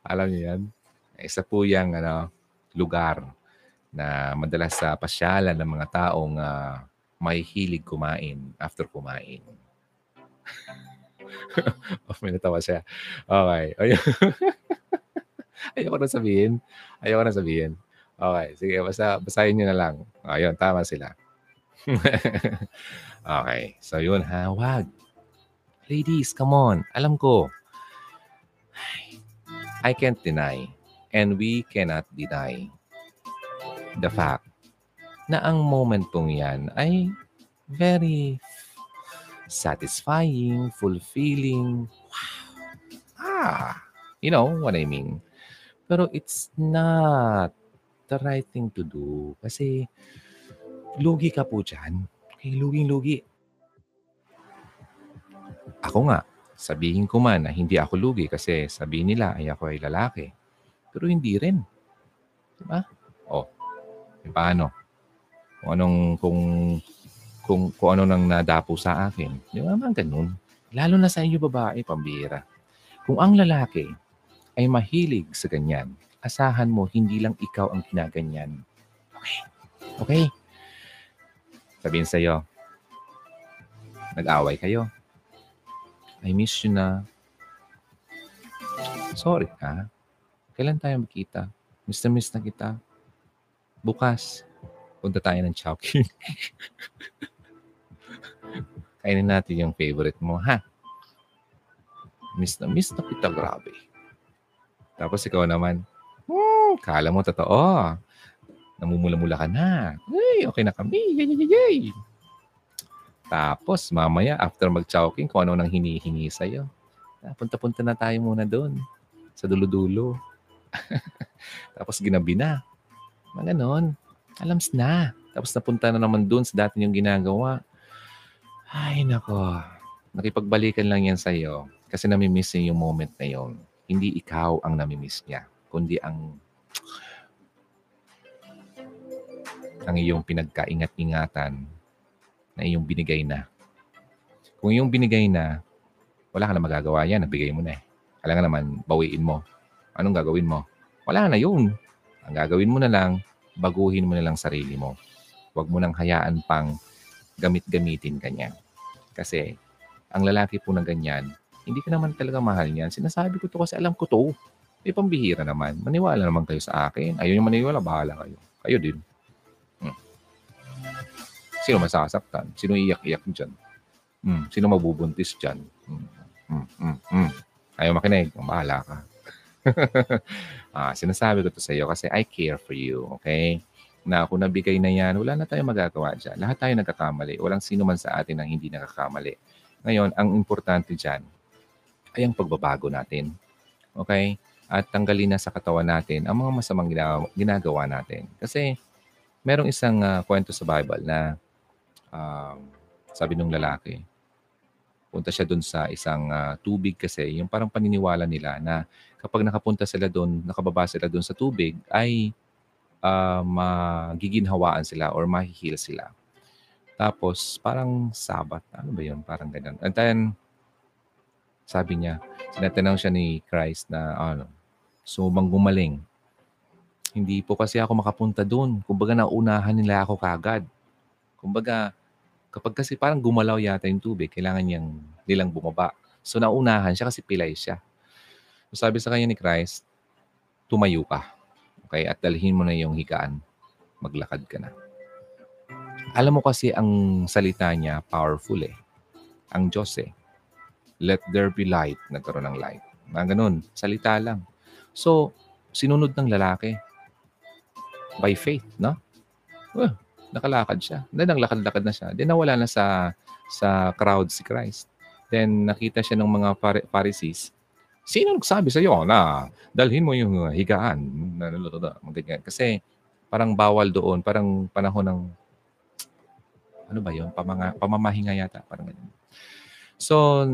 Alam niyo yan? Isa po yung ano, lugar na madalas sa pasyalan ng mga taong uh, may hilig kumain after kumain. [laughs] oh, may natawa siya. Okay. [laughs] Ayoko na sabihin. Ayoko na sabihin. Okay, sige, basta basahin niyo na lang. Ayun, tama sila. [laughs] okay, so yun ha, wag. Ladies, come on. Alam ko. I can't deny and we cannot deny the fact na ang moment pong yan ay very satisfying, fulfilling. Wow. Ah, you know what I mean. Pero it's not the right thing to do. Kasi lugi ka po dyan. Okay, luging-lugi. Ako nga, sabihin ko man na hindi ako lugi kasi sabihin nila ay ako ay lalaki. Pero hindi rin. Diba? O, oh, paano? Kung anong, kung, kung, kung ano nang nadapo sa akin. Di ba? Mga ganun. Lalo na sa inyo babae, pambira. Kung ang lalaki ay mahilig sa ganyan, asahan mo hindi lang ikaw ang ginaganyan. Okay? Okay? Sabihin sa'yo, nag-away kayo. I miss you na. Sorry ka. Kailan tayo magkita? Miss na miss na kita. Bukas, punta tayo ng Chowking. [laughs] Kainin natin yung favorite mo, ha? Miss na miss na kita, grabe. Tapos ikaw naman, hmm, kala mo totoo. Namumula-mula ka na. Ay, okay na kami. Yay, yay, yay. Tapos, mamaya, after mag-chowking, kung ano nang hinihingi sa'yo. Ah, Punta-punta na tayo muna doon. Sa dulo-dulo. [laughs] Tapos, ginabi na. Mga ganon. Alams na. Tapos, napunta na naman doon sa dati yung ginagawa. Ay, nako. Nakipagbalikan lang yan sa'yo. Kasi namimiss niya yung moment na yon. Hindi ikaw ang namimiss niya, kundi ang ang iyong pinagkaingat-ingatan na iyong binigay na. Kung iyong binigay na, wala ka na magagawa yan. Nabigay mo na eh. Kailangan naman bawiin mo. Anong gagawin mo? Wala na yun. Ang gagawin mo na lang, baguhin mo na lang sarili mo. Huwag mo nang hayaan pang gamit-gamitin ka niya. Kasi ang lalaki po na ganyan, hindi ka naman talaga mahal niyan. Sinasabi ko to kasi alam ko to. Eh, pambihira naman. Maniwala naman kayo sa akin. Ayaw niyo maniwala, bahala kayo. Kayo din. Sino masasaktan? Sino iyak-iyak dyan? Hmm. Sino mabubuntis dyan? Hmm. Hmm. Hmm. Hmm. Ayaw makinig. Bahala ka. [laughs] ah, sinasabi ko to sa iyo kasi I care for you. Okay? Na kung nabigay na yan, wala na tayong magagawa dyan. Lahat tayo nagkakamali. Walang sino man sa atin ang hindi nakakamali. Ngayon, ang importante dyan ay ang pagbabago natin. Okay? At tanggalin na sa katawan natin ang mga masamang gina- ginagawa natin. Kasi merong isang ah, kwento sa Bible na um, sabi nung lalaki, punta siya doon sa isang ah, tubig kasi, yung parang paniniwala nila na kapag nakapunta sila doon, nakababa sila doon sa tubig, ay ah, magiginhawaan sila or mahihil sila. Tapos, parang sabat. Ano ba yun? Parang ganyan. And then, sabi niya, sinatanong siya ni Christ na, ano, sumang gumaling. Hindi po kasi ako makapunta doon. Kumbaga, naunahan nila ako kagad. Kumbaga, kapag kasi parang gumalaw yata yung tubig, kailangan niyang nilang bumaba. So, naunahan siya kasi pilay siya. So, sabi sa kanya ni Christ, tumayo ka. Okay? At dalhin mo na yung higaan. Maglakad ka na. Alam mo kasi ang salita niya, powerful eh. Ang Diyos eh. Let there be light. Nagkaroon ng light. Mga ganun. Salita lang. So, sinunod ng lalaki. By faith, no? Well, nakalakad siya. Then, naglakad-lakad na siya. Then, nawala na sa sa crowd si Christ. Then, nakita siya ng mga Phari- Pharisees. Sino nagsabi sa iyo na dalhin mo yung uh, higaan? Ganyan. Kasi, parang bawal doon. Parang panahon ng ano ba yun? Pamanga, pamamahinga yata. Parang ganyan. So,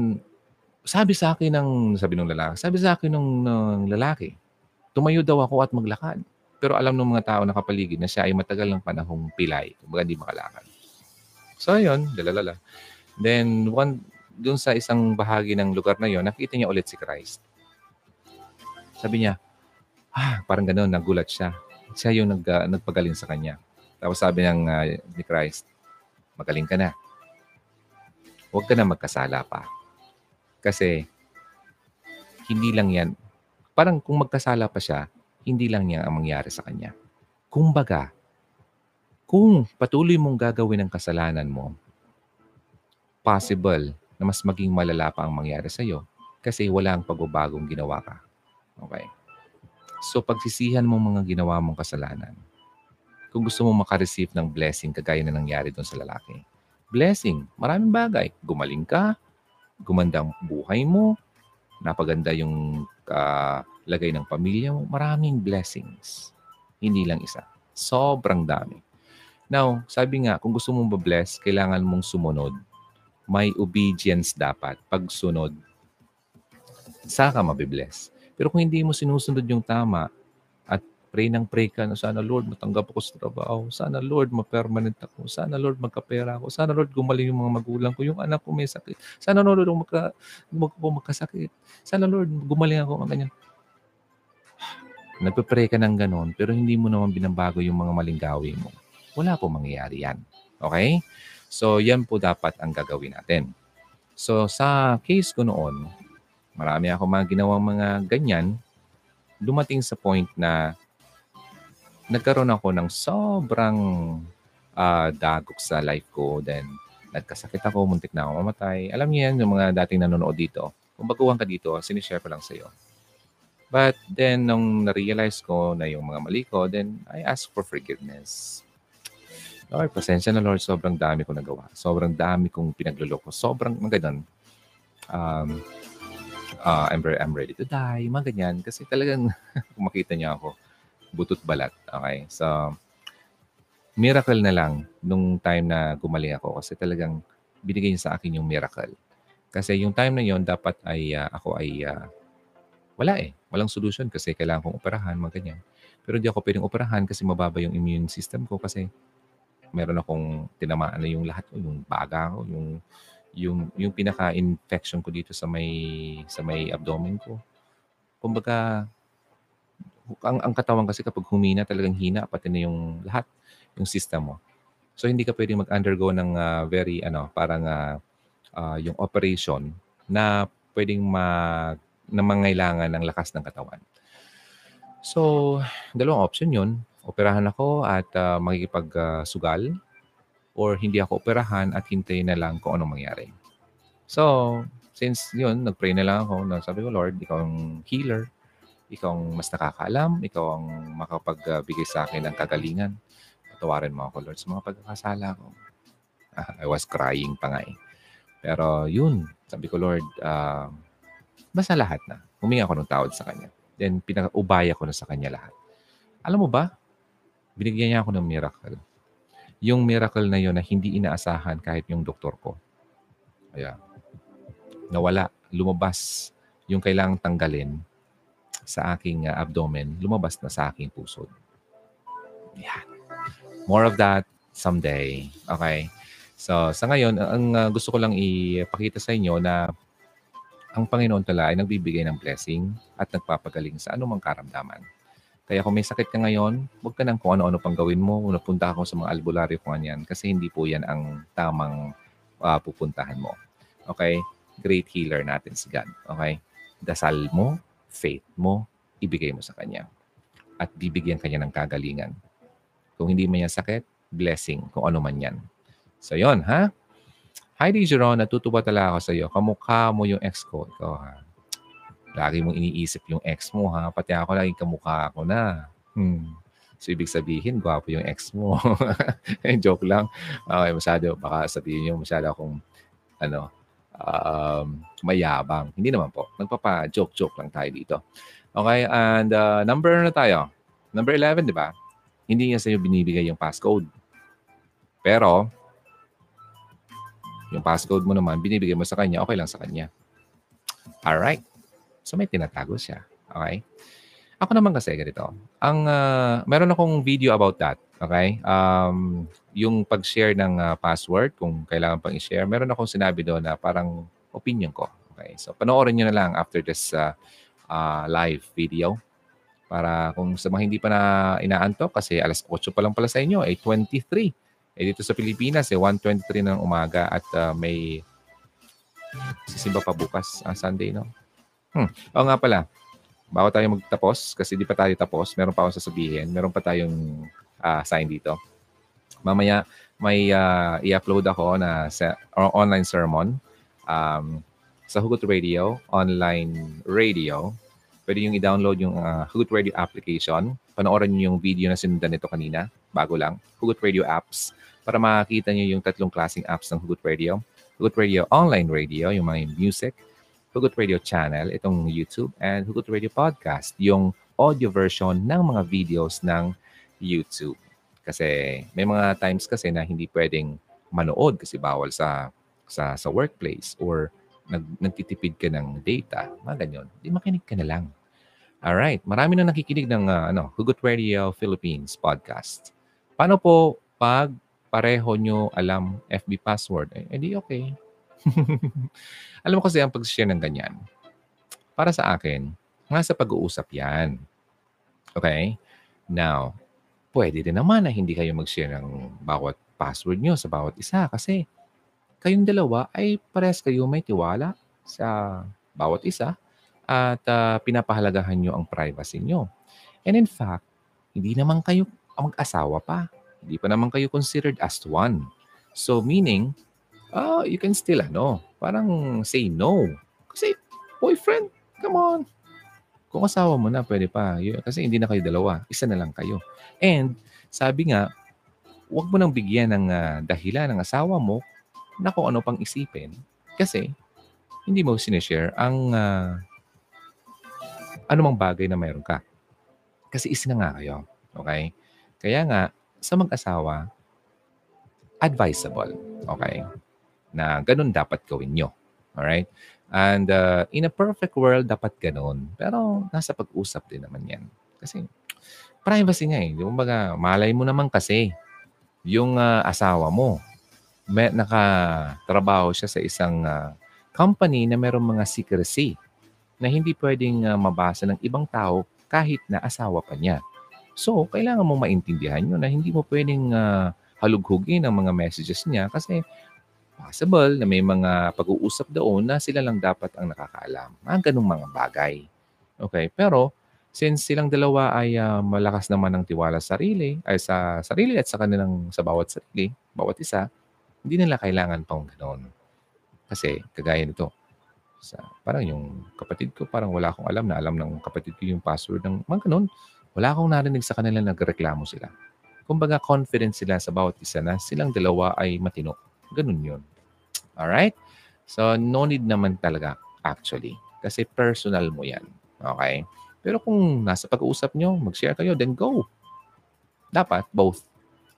sabi sa akin ng, sabi ng lalaki, sabi sa akin ng, ng lalaki, tumayo daw ako at maglakad. Pero alam ng mga tao na kapaligid na siya ay matagal ng panahong pilay. Kumbaga hindi makalakad. So, ayun, lalalala. Then, one, dun sa isang bahagi ng lugar na yon nakita niya ulit si Christ. Sabi niya, ah, parang gano'n, nagulat siya. Siya yung nag, ah, nagpagaling sa kanya. Tapos sabi ng ah, ni Christ, magaling ka na. Huwag ka na magkasala pa. Kasi, hindi lang yan. Parang kung magkasala pa siya, hindi lang yan ang mangyari sa kanya. Kumbaga, kung patuloy mong gagawin ang kasalanan mo, possible na mas maging malala pa ang mangyari sa iyo kasi wala ang pagbabagong ginawa ka. Okay? So, pagsisihan mo mga ginawa mong kasalanan, kung gusto mo makareceive ng blessing kagaya na nangyari doon sa lalaki, blessing, maraming bagay. Gumaling ka, gumanda ang buhay mo, napaganda yung ah, lagay ng pamilya mo, maraming blessings. Hindi lang isa. Sobrang dami. Now, sabi nga, kung gusto mong ba-bless, kailangan mong sumunod. May obedience dapat. Pagsunod, saka mabibless. Pero kung hindi mo sinusunod yung tama at pray ng pray ka na sana Lord matanggap ako sa trabaho, sana Lord ma-permanent ako, sana Lord magkapera ako, sana Lord gumaling yung mga magulang ko, yung anak ko may sakit, sana Lord magka, mag, magkasakit, sana Lord gumaling ako, mga ganyan. Nagpe-pray ka ng ganon, pero hindi mo naman binabago yung mga maling gawin mo, wala po mangyayari yan. Okay? So, yan po dapat ang gagawin natin. So, sa case ko noon, marami ako mga ginawang mga ganyan, dumating sa point na nagkaroon ako ng sobrang uh, dagok sa life ko. Then, nagkasakit ako, muntik na ako mamatay. Alam niyo yan, yung mga dating nanonood dito. Kung baguhan ka dito, sinishare ko lang sa iyo. But then, nung na-realize ko na yung mga mali ko, then I ask for forgiveness. Lord, pasensya na Lord, sobrang dami ko nagawa. Sobrang dami kong pinagluloko. Sobrang, mga ganun. Um, uh, I'm, I'm ready to die, mga ganyan. Kasi talagang, [laughs] kung makita niya ako, butot balat. Okay? So, miracle na lang nung time na gumaling ako kasi talagang binigay niya sa akin yung miracle. Kasi yung time na yon dapat ay uh, ako ay uh, wala eh. Walang solution kasi kailangan kong operahan, mga ganyan. Pero hindi ako pwedeng operahan kasi mababa yung immune system ko kasi meron akong tinamaan na yung lahat ko, yung baga ko, yung yung yung pinaka-infection ko dito sa may sa may abdomen ko. Kumbaga ang, ang katawan kasi kapag humina talagang hina pati na yung lahat yung system mo. So hindi ka pwedeng mag-undergo ng uh, very ano parang uh, uh, yung operation na pwedeng mag na mangailangan ng lakas ng katawan. So, dalawang option yun. Operahan ako at uh, makikipag-sugal uh, or hindi ako operahan at hintayin na lang kung anong mangyari. So, since yun, nag-pray na lang ako. Na sabi ko, Lord, ikaw ang healer. Ikaw ang mas nakakaalam. Ikaw ang makapagbigay sa akin ng kagalingan. Patawarin mo ako, Lord, sa mga pagkakasala ko. I was crying pa nga eh. Pero yun, sabi ko, Lord, uh, basta lahat na. Huminga ako ng tawad sa Kanya. Then, pinaka-ubaya ko na sa Kanya lahat. Alam mo ba, binigyan niya ako ng miracle. Yung miracle na yun na hindi inaasahan kahit yung doktor ko. Kaya, nawala, lumabas yung kailangang tanggalin sa aking uh, abdomen, lumabas na sa aking puso. Yan. More of that someday. Okay? So, sa ngayon, ang uh, gusto ko lang ipakita sa inyo na ang Panginoon tala ay nagbibigay ng blessing at nagpapagaling sa anumang karamdaman. Kaya kung may sakit ka ngayon, huwag ka nang kung ano-ano pang gawin mo. Napunta ako sa mga albularyo kung yan kasi hindi po yan ang tamang uh, pupuntahan mo. Okay? Great healer natin si God. Okay? Dasal mo, faith mo, ibigay mo sa Kanya. At bibigyan Kanya ng kagalingan. Kung hindi man yan sakit, blessing, kung ano man yan. So, yon ha? Hi, Dijeron. Natutuwa talaga ako sa iyo. Kamukha mo yung ex ko. Ikaw, ha? Lagi mong iniisip yung ex mo, ha? Pati ako lagi kamukha ako na. Hmm. So, ibig sabihin, gwapo yung ex mo. [laughs] Joke lang. Okay, masyado, baka sabihin nyo, masyado akong, ano, um, mayabang. Hindi naman po. Nagpapa-joke-joke lang tayo dito. Okay, and uh, number na tayo? Number 11, di ba? Hindi niya sa'yo binibigay yung passcode. Pero, yung passcode mo naman, binibigay mo sa kanya, okay lang sa kanya. Alright. So may tinatago siya. Okay? Ako naman kasi ganito. Ang uh, meron akong video about that. Okay? Um, yung pag-share ng uh, password, kung kailangan pang i-share, meron akong sinabi doon na parang opinion ko. Okay? So panoorin niyo na lang after this uh, uh, live video para kung sa mga hindi pa na inaantok kasi alas 8 pa lang pala sa inyo, 8.23. Eh dito sa Pilipinas, eh, 1.23 ng umaga at uh, may sisimba pa bukas, uh, Sunday, no? Hmm. Oo nga pala, bago tayo magtapos, kasi di pa tayo tapos, meron pa akong sasabihin, meron pa tayong uh, sign dito. Mamaya, may uh, i-upload ako na sa, online sermon um, sa Hugot Radio, online radio. Pwede yung i-download yung uh, Hugot Radio application. Panoorin niyo yung video na sinundan nito kanina, bago lang. Hugot Radio apps para makakita niyo yung tatlong klaseng apps ng Hugot Radio. Hugot Radio Online Radio, yung mga music. Hugot Radio Channel, itong YouTube. And Hugot Radio Podcast, yung audio version ng mga videos ng YouTube. Kasi may mga times kasi na hindi pwedeng manood kasi bawal sa sa sa workplace or nag, nagtitipid ka ng data, mga ganyan. Di makinig ka na lang. All right, marami na nakikinig ng uh, ano, Hugot Radio Philippines podcast. Paano po pag pareho nyo alam FB password, eh, edi okay. [laughs] alam mo kasi ang pag-share ng ganyan, para sa akin, nga sa pag-uusap yan. Okay? Now, pwede din naman na hindi kayo mag-share ng bawat password nyo sa bawat isa kasi kayong dalawa ay pares kayo may tiwala sa bawat isa at uh, pinapahalagahan nyo ang privacy nyo. And in fact, hindi naman kayo mag-asawa pa. Hindi pa naman kayo considered as one. So meaning, uh, you can still ano, parang say no. Kasi boyfriend, come on. Kung asawa mo na, pwede pa. Kasi hindi na kayo dalawa. Isa na lang kayo. And sabi nga, huwag mo nang bigyan ng uh, dahilan ng asawa mo na kung ano pang isipin. Kasi hindi mo sinishare ang uh, anumang bagay na mayroon ka. Kasi isa na nga kayo. Okay? Kaya nga, sa mag-asawa, advisable. Okay? Na ganun dapat gawin nyo. Alright? And uh, in a perfect world, dapat ganun. Pero nasa pag-usap din naman yan. Kasi privacy nga eh. Yung baga, malay mo naman kasi yung uh, asawa mo, may, nakatrabaho siya sa isang uh, company na mayroong mga secrecy na hindi pwedeng uh, mabasa ng ibang tao kahit na asawa pa niya. So, kailangan mong maintindihan yun na hindi mo pwedeng uh, halughugin ang mga messages niya kasi possible na may mga pag-uusap doon na sila lang dapat ang nakakaalam. Mga ganung mga bagay. Okay? Pero, since silang dalawa ay uh, malakas naman ng tiwala sa sarili, ay sa sarili at sa kanilang sa bawat sarili, bawat isa, hindi nila kailangan pang ganoon. Kasi, kagaya nito, sa, parang yung kapatid ko, parang wala akong alam na alam ng kapatid ko yung password ng mga ganun. Wala akong narinig sa kanila nagreklamo sila. Kumbaga, confident sila sa bawat isa na silang dalawa ay matino. Ganun yun. Alright? So, no need naman talaga actually. Kasi personal mo yan. Okay? Pero kung nasa pag-uusap nyo, mag-share kayo, then go. Dapat both.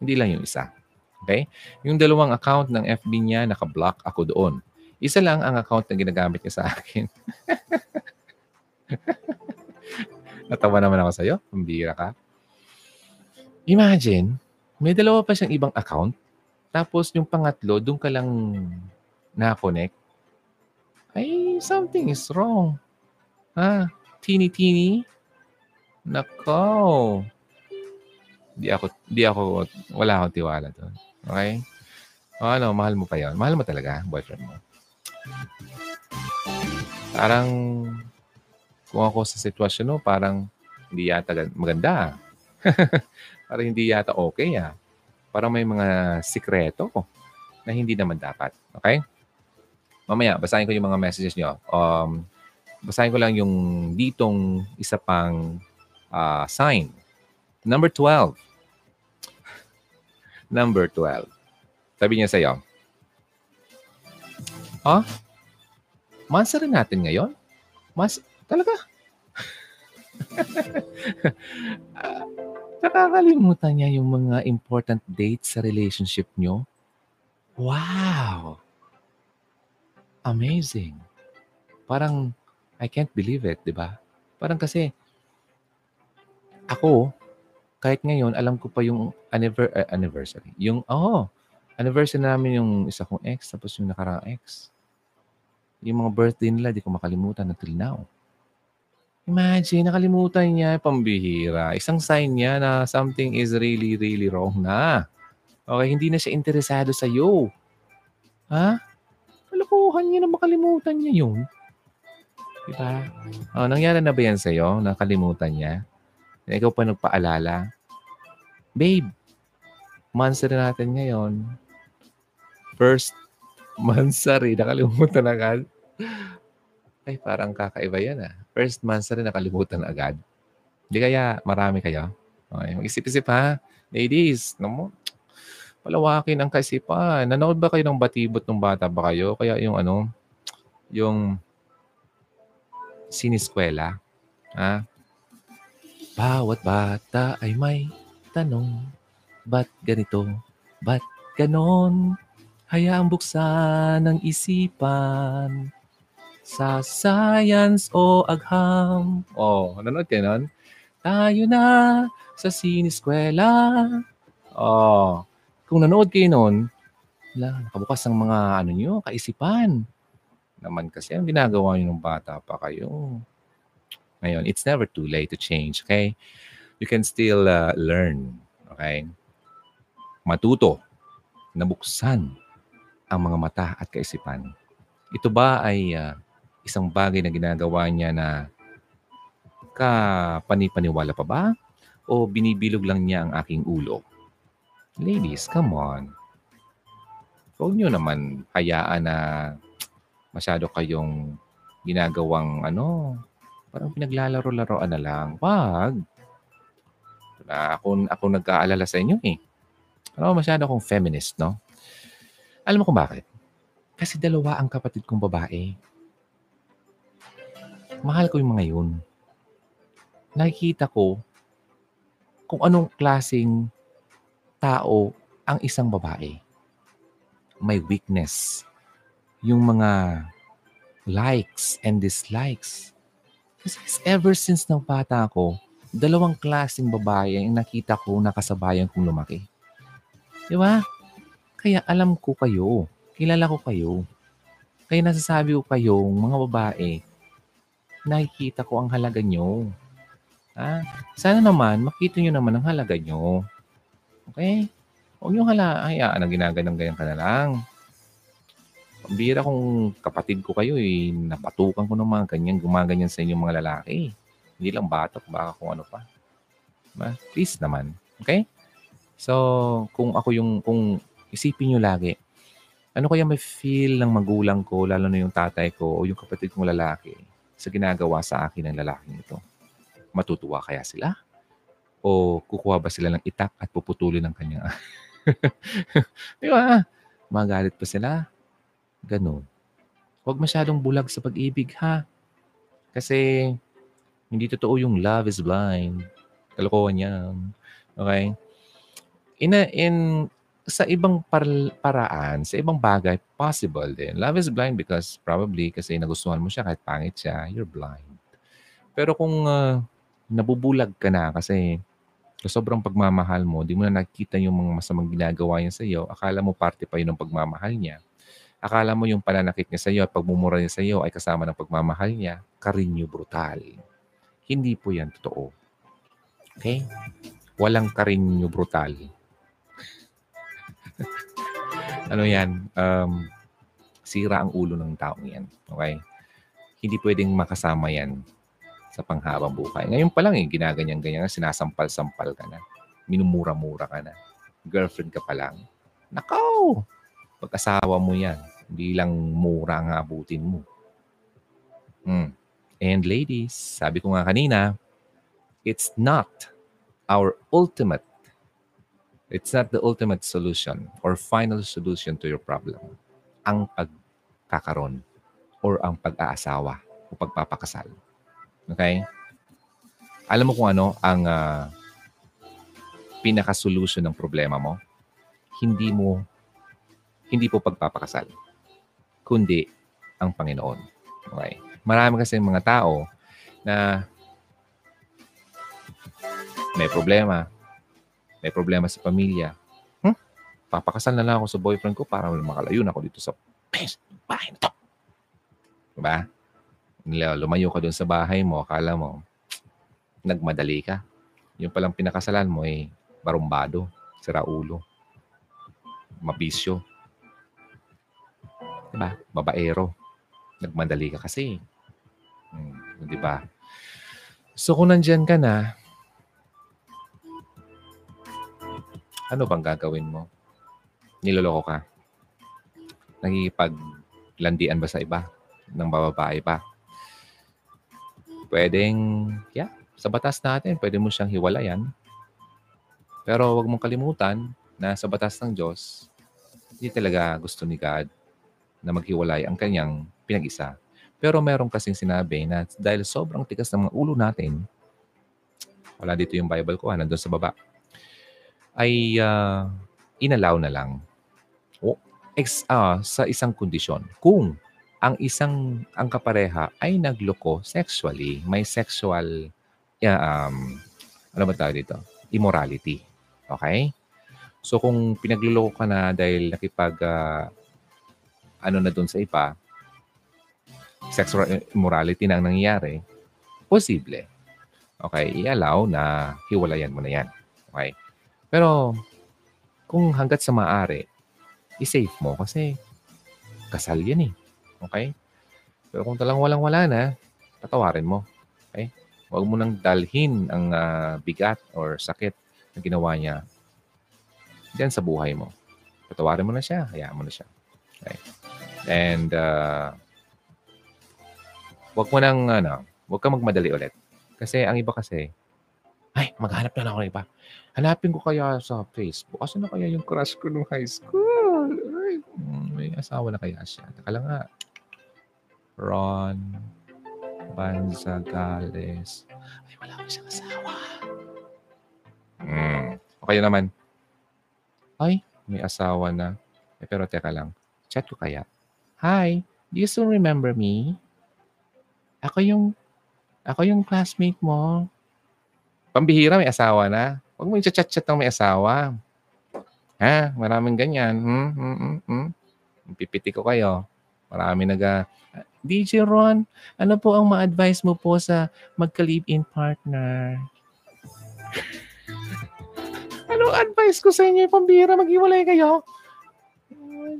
Hindi lang yung isa. Okay? Yung dalawang account ng FB niya, naka-block ako doon. Isa lang ang account na ginagamit niya sa akin. [laughs] Natawa naman ako sa'yo. Pambira ka. Imagine, may dalawa pa siyang ibang account. Tapos yung pangatlo, doon ka lang na-connect, ay something is wrong. Ha? Teeny-teeny? Nako. Di ako, di ako, wala akong tiwala doon. Okay? O ano, mahal mo pa yon Mahal mo talaga, boyfriend mo. Parang, kung ako sa sitwasyon mo, parang hindi yata maganda. [laughs] parang hindi yata okay ah. Parang may mga sikreto na hindi naman dapat. Okay? Mamaya, basahin ko yung mga messages nyo. Um, basahin ko lang yung ditong isa pang uh, sign. Number 12. [laughs] Number 12. Sabi niya sa'yo, Huh? Mansa rin natin ngayon? Mas, talaga? uh, [laughs] nakakalimutan niya yung mga important dates sa relationship nyo. Wow! Amazing. Parang, I can't believe it, di ba? Parang kasi, ako, kahit ngayon, alam ko pa yung uh, anniversary. Yung, oh, anniversary namin yung isa kong ex, tapos yung nakarang ex. Yung mga birthday nila, di ko makalimutan until now. Imagine, nakalimutan niya, pambihira. Isang sign niya na something is really, really wrong na. Okay, hindi na siya interesado sa iyo. Ha? Kalokohan niya na makalimutan niya yun. Diba? Oh, nangyari na ba yan sa'yo? Nakalimutan niya? Na ikaw pa nagpaalala? Babe, mansari natin ngayon. First [laughs] mansari, nakalimutan agad. [laughs] Ay, parang kakaiba yan ah. First mansari, nakalimutan agad. Hindi kaya marami kayo? Okay, mag-isip-isip ha. Ladies, no mo, palawakin ang kaisipan. Nanood ba kayo ng batibot ng bata ba kayo? Kaya yung ano, yung siniskwela. Ha? Bawat bata ay may tanong, ba't ganito? Ba't ganon? Hayaang buksan ng isipan sa science o agham. Oh, nanonood kayo nun? Tayo na sa siniskwela. Oh, kung nanood kayo noon, wala, nakabukas ang mga ano nyo, kaisipan. Naman kasi ang ginagawa nyo ng bata pa kayo. Ngayon, it's never too late to change, okay? you can still uh, learn. Okay? Matuto. Nabuksan ang mga mata at kaisipan. Ito ba ay uh, isang bagay na ginagawa niya na kapanipaniwala pa ba? O binibilog lang niya ang aking ulo? Ladies, come on. Huwag niyo naman hayaan na masyado kayong ginagawang ano, parang pinaglalaro-laroan na lang. Wag. Na ako, ako nag-aalala sa inyo eh. Ano, masyado akong feminist, no? Alam mo kung bakit? Kasi dalawa ang kapatid kong babae. Mahal ko yung mga yun. Nakikita ko kung anong klasing tao ang isang babae may weakness. Yung mga likes and dislikes. Kasi ever since ng bata ako, dalawang klaseng babae ang nakita ko nakasabayan kong lumaki. Di ba? Kaya alam ko kayo. Kilala ko kayo. Kaya nasasabi ko kayong mga babae, nakikita ko ang halaga nyo. Ha? Sana naman, makita nyo naman ang halaga nyo. Okay? Huwag niyong hala, hayaan na ginaganang-ganyan ka na lang. Pambira kung kapatid ko kayo eh, napatukan ko ng mga ganyan, gumaganyan sa inyong mga lalaki. Hindi lang batok, baka kung ano pa. Diba? Please naman. Okay? So, kung ako yung, kung isipin nyo lagi, ano kaya may feel ng magulang ko, lalo na yung tatay ko o yung kapatid kong lalaki sa ginagawa sa akin ng lalaking ito? Matutuwa kaya sila? O kukuha ba sila ng itak at puputulin ng kanyang [laughs] Di ba? Magalit pa sila. Ganun. Huwag masyadong bulag sa pag-ibig, ha? Kasi hindi totoo yung love is blind. Kalokohan yan. Okay? In, a, in sa ibang par, paraan, sa ibang bagay, possible din. Love is blind because probably kasi nagustuhan mo siya kahit pangit siya, you're blind. Pero kung uh, nabubulag ka na kasi sa sobrang pagmamahal mo, di mo na nakikita yung mga masamang ginagawa niya sa iyo, akala mo parte pa yun ng pagmamahal niya. Akala mo yung pananakit niya sa iyo at pagmumura niya sa iyo ay kasama ng pagmamahal niya, karinyo brutal. Hindi po yan totoo. Okay? Walang karinyo brutal. [laughs] ano yan? Um, sira ang ulo ng taong yan. Okay? Hindi pwedeng makasama yan sa panghabang buhay. Ngayon pa lang eh, ginaganyan-ganyan, sinasampal-sampal ka na. Minumura-mura ka na. Girlfriend ka pa lang. Nakaw! Pag-asawa mo yan, hindi lang mura ang abutin mo. Hmm. And ladies, sabi ko nga kanina, it's not our ultimate, it's not the ultimate solution or final solution to your problem. Ang pagkakaroon or ang pag-aasawa o pagpapakasal. Okay? Alam mo kung ano ang uh, pinaka-solution ng problema mo? Hindi mo, hindi po pagpapakasal, kundi ang Panginoon. Okay? Marami kasi mga tao na may problema, may problema sa pamilya. Hmm? Papakasal na lang ako sa boyfriend ko para makalayo na ako dito sa bahay na to. Diba? lumayo ka doon sa bahay mo, akala mo, nagmadali ka. Yung palang pinakasalan mo ay eh, barumbado, siraulo, mabisyo. Diba? Babaero. Nagmadali ka kasi. Hmm, di ba? So kung nandyan ka na, ano bang gagawin mo? Niloloko ka? Nagigipaglandian ba sa iba? Ng bababae pa? pwedeng, yeah, sa batas natin, pwede mo siyang hiwalayan. Pero huwag mong kalimutan na sa batas ng Diyos, hindi talaga gusto ni God na maghiwalay ang kanyang pinag-isa. Pero meron kasing sinabi na dahil sobrang tigas ng mga ulo natin, wala dito yung Bible ko, ha, nandun sa baba, ay uh, inalaw na lang o ex, uh, sa isang kondisyon. Kung ang isang ang kapareha ay nagloko sexually, may sexual yeah, um ano ba tawag dito? Immorality. Okay? So kung pinagluloko ka na dahil nakipag uh, ano na doon sa iba, sexual immorality na ang nangyayari, posible. okay, i-allow na hiwalayan mo na yan. Okay? Pero, kung hanggat sa maaari, i-safe mo kasi kasal yan eh. Okay? Pero kung talang walang-wala na, patawarin mo. Okay? Huwag mo nang dalhin ang uh, bigat or sakit na ginawa niya diyan sa buhay mo. Patawarin mo na siya, hayaan mo na siya. Okay? And uh, wag mo nang ano, wag ka magmadali ulit. Kasi ang iba kasi, ay, maghanap na lang ako ng iba. Hanapin ko kaya sa Facebook. Asa na kaya yung crush ko nung high school? Ay, may asawa na kaya siya. Taka lang nga. Ron Banzagales. Ay, wala ko siyang asawa. Hmm. Okay naman. Ay, may asawa na. Eh, pero teka lang. Chat ko kaya. Hi, do you still remember me? Ako yung, ako yung classmate mo. Pambihira, may asawa na. Huwag mo i-chat-chat ng may asawa. Ha? Maraming ganyan. Hmm, hmm, hmm, hmm. Pipiti ko kayo. Marami nag uh, DJ Ron, ano po ang ma-advise mo po sa magka-live-in partner? Anong advice ko sa inyo? Pambira, maghiwalay kayo.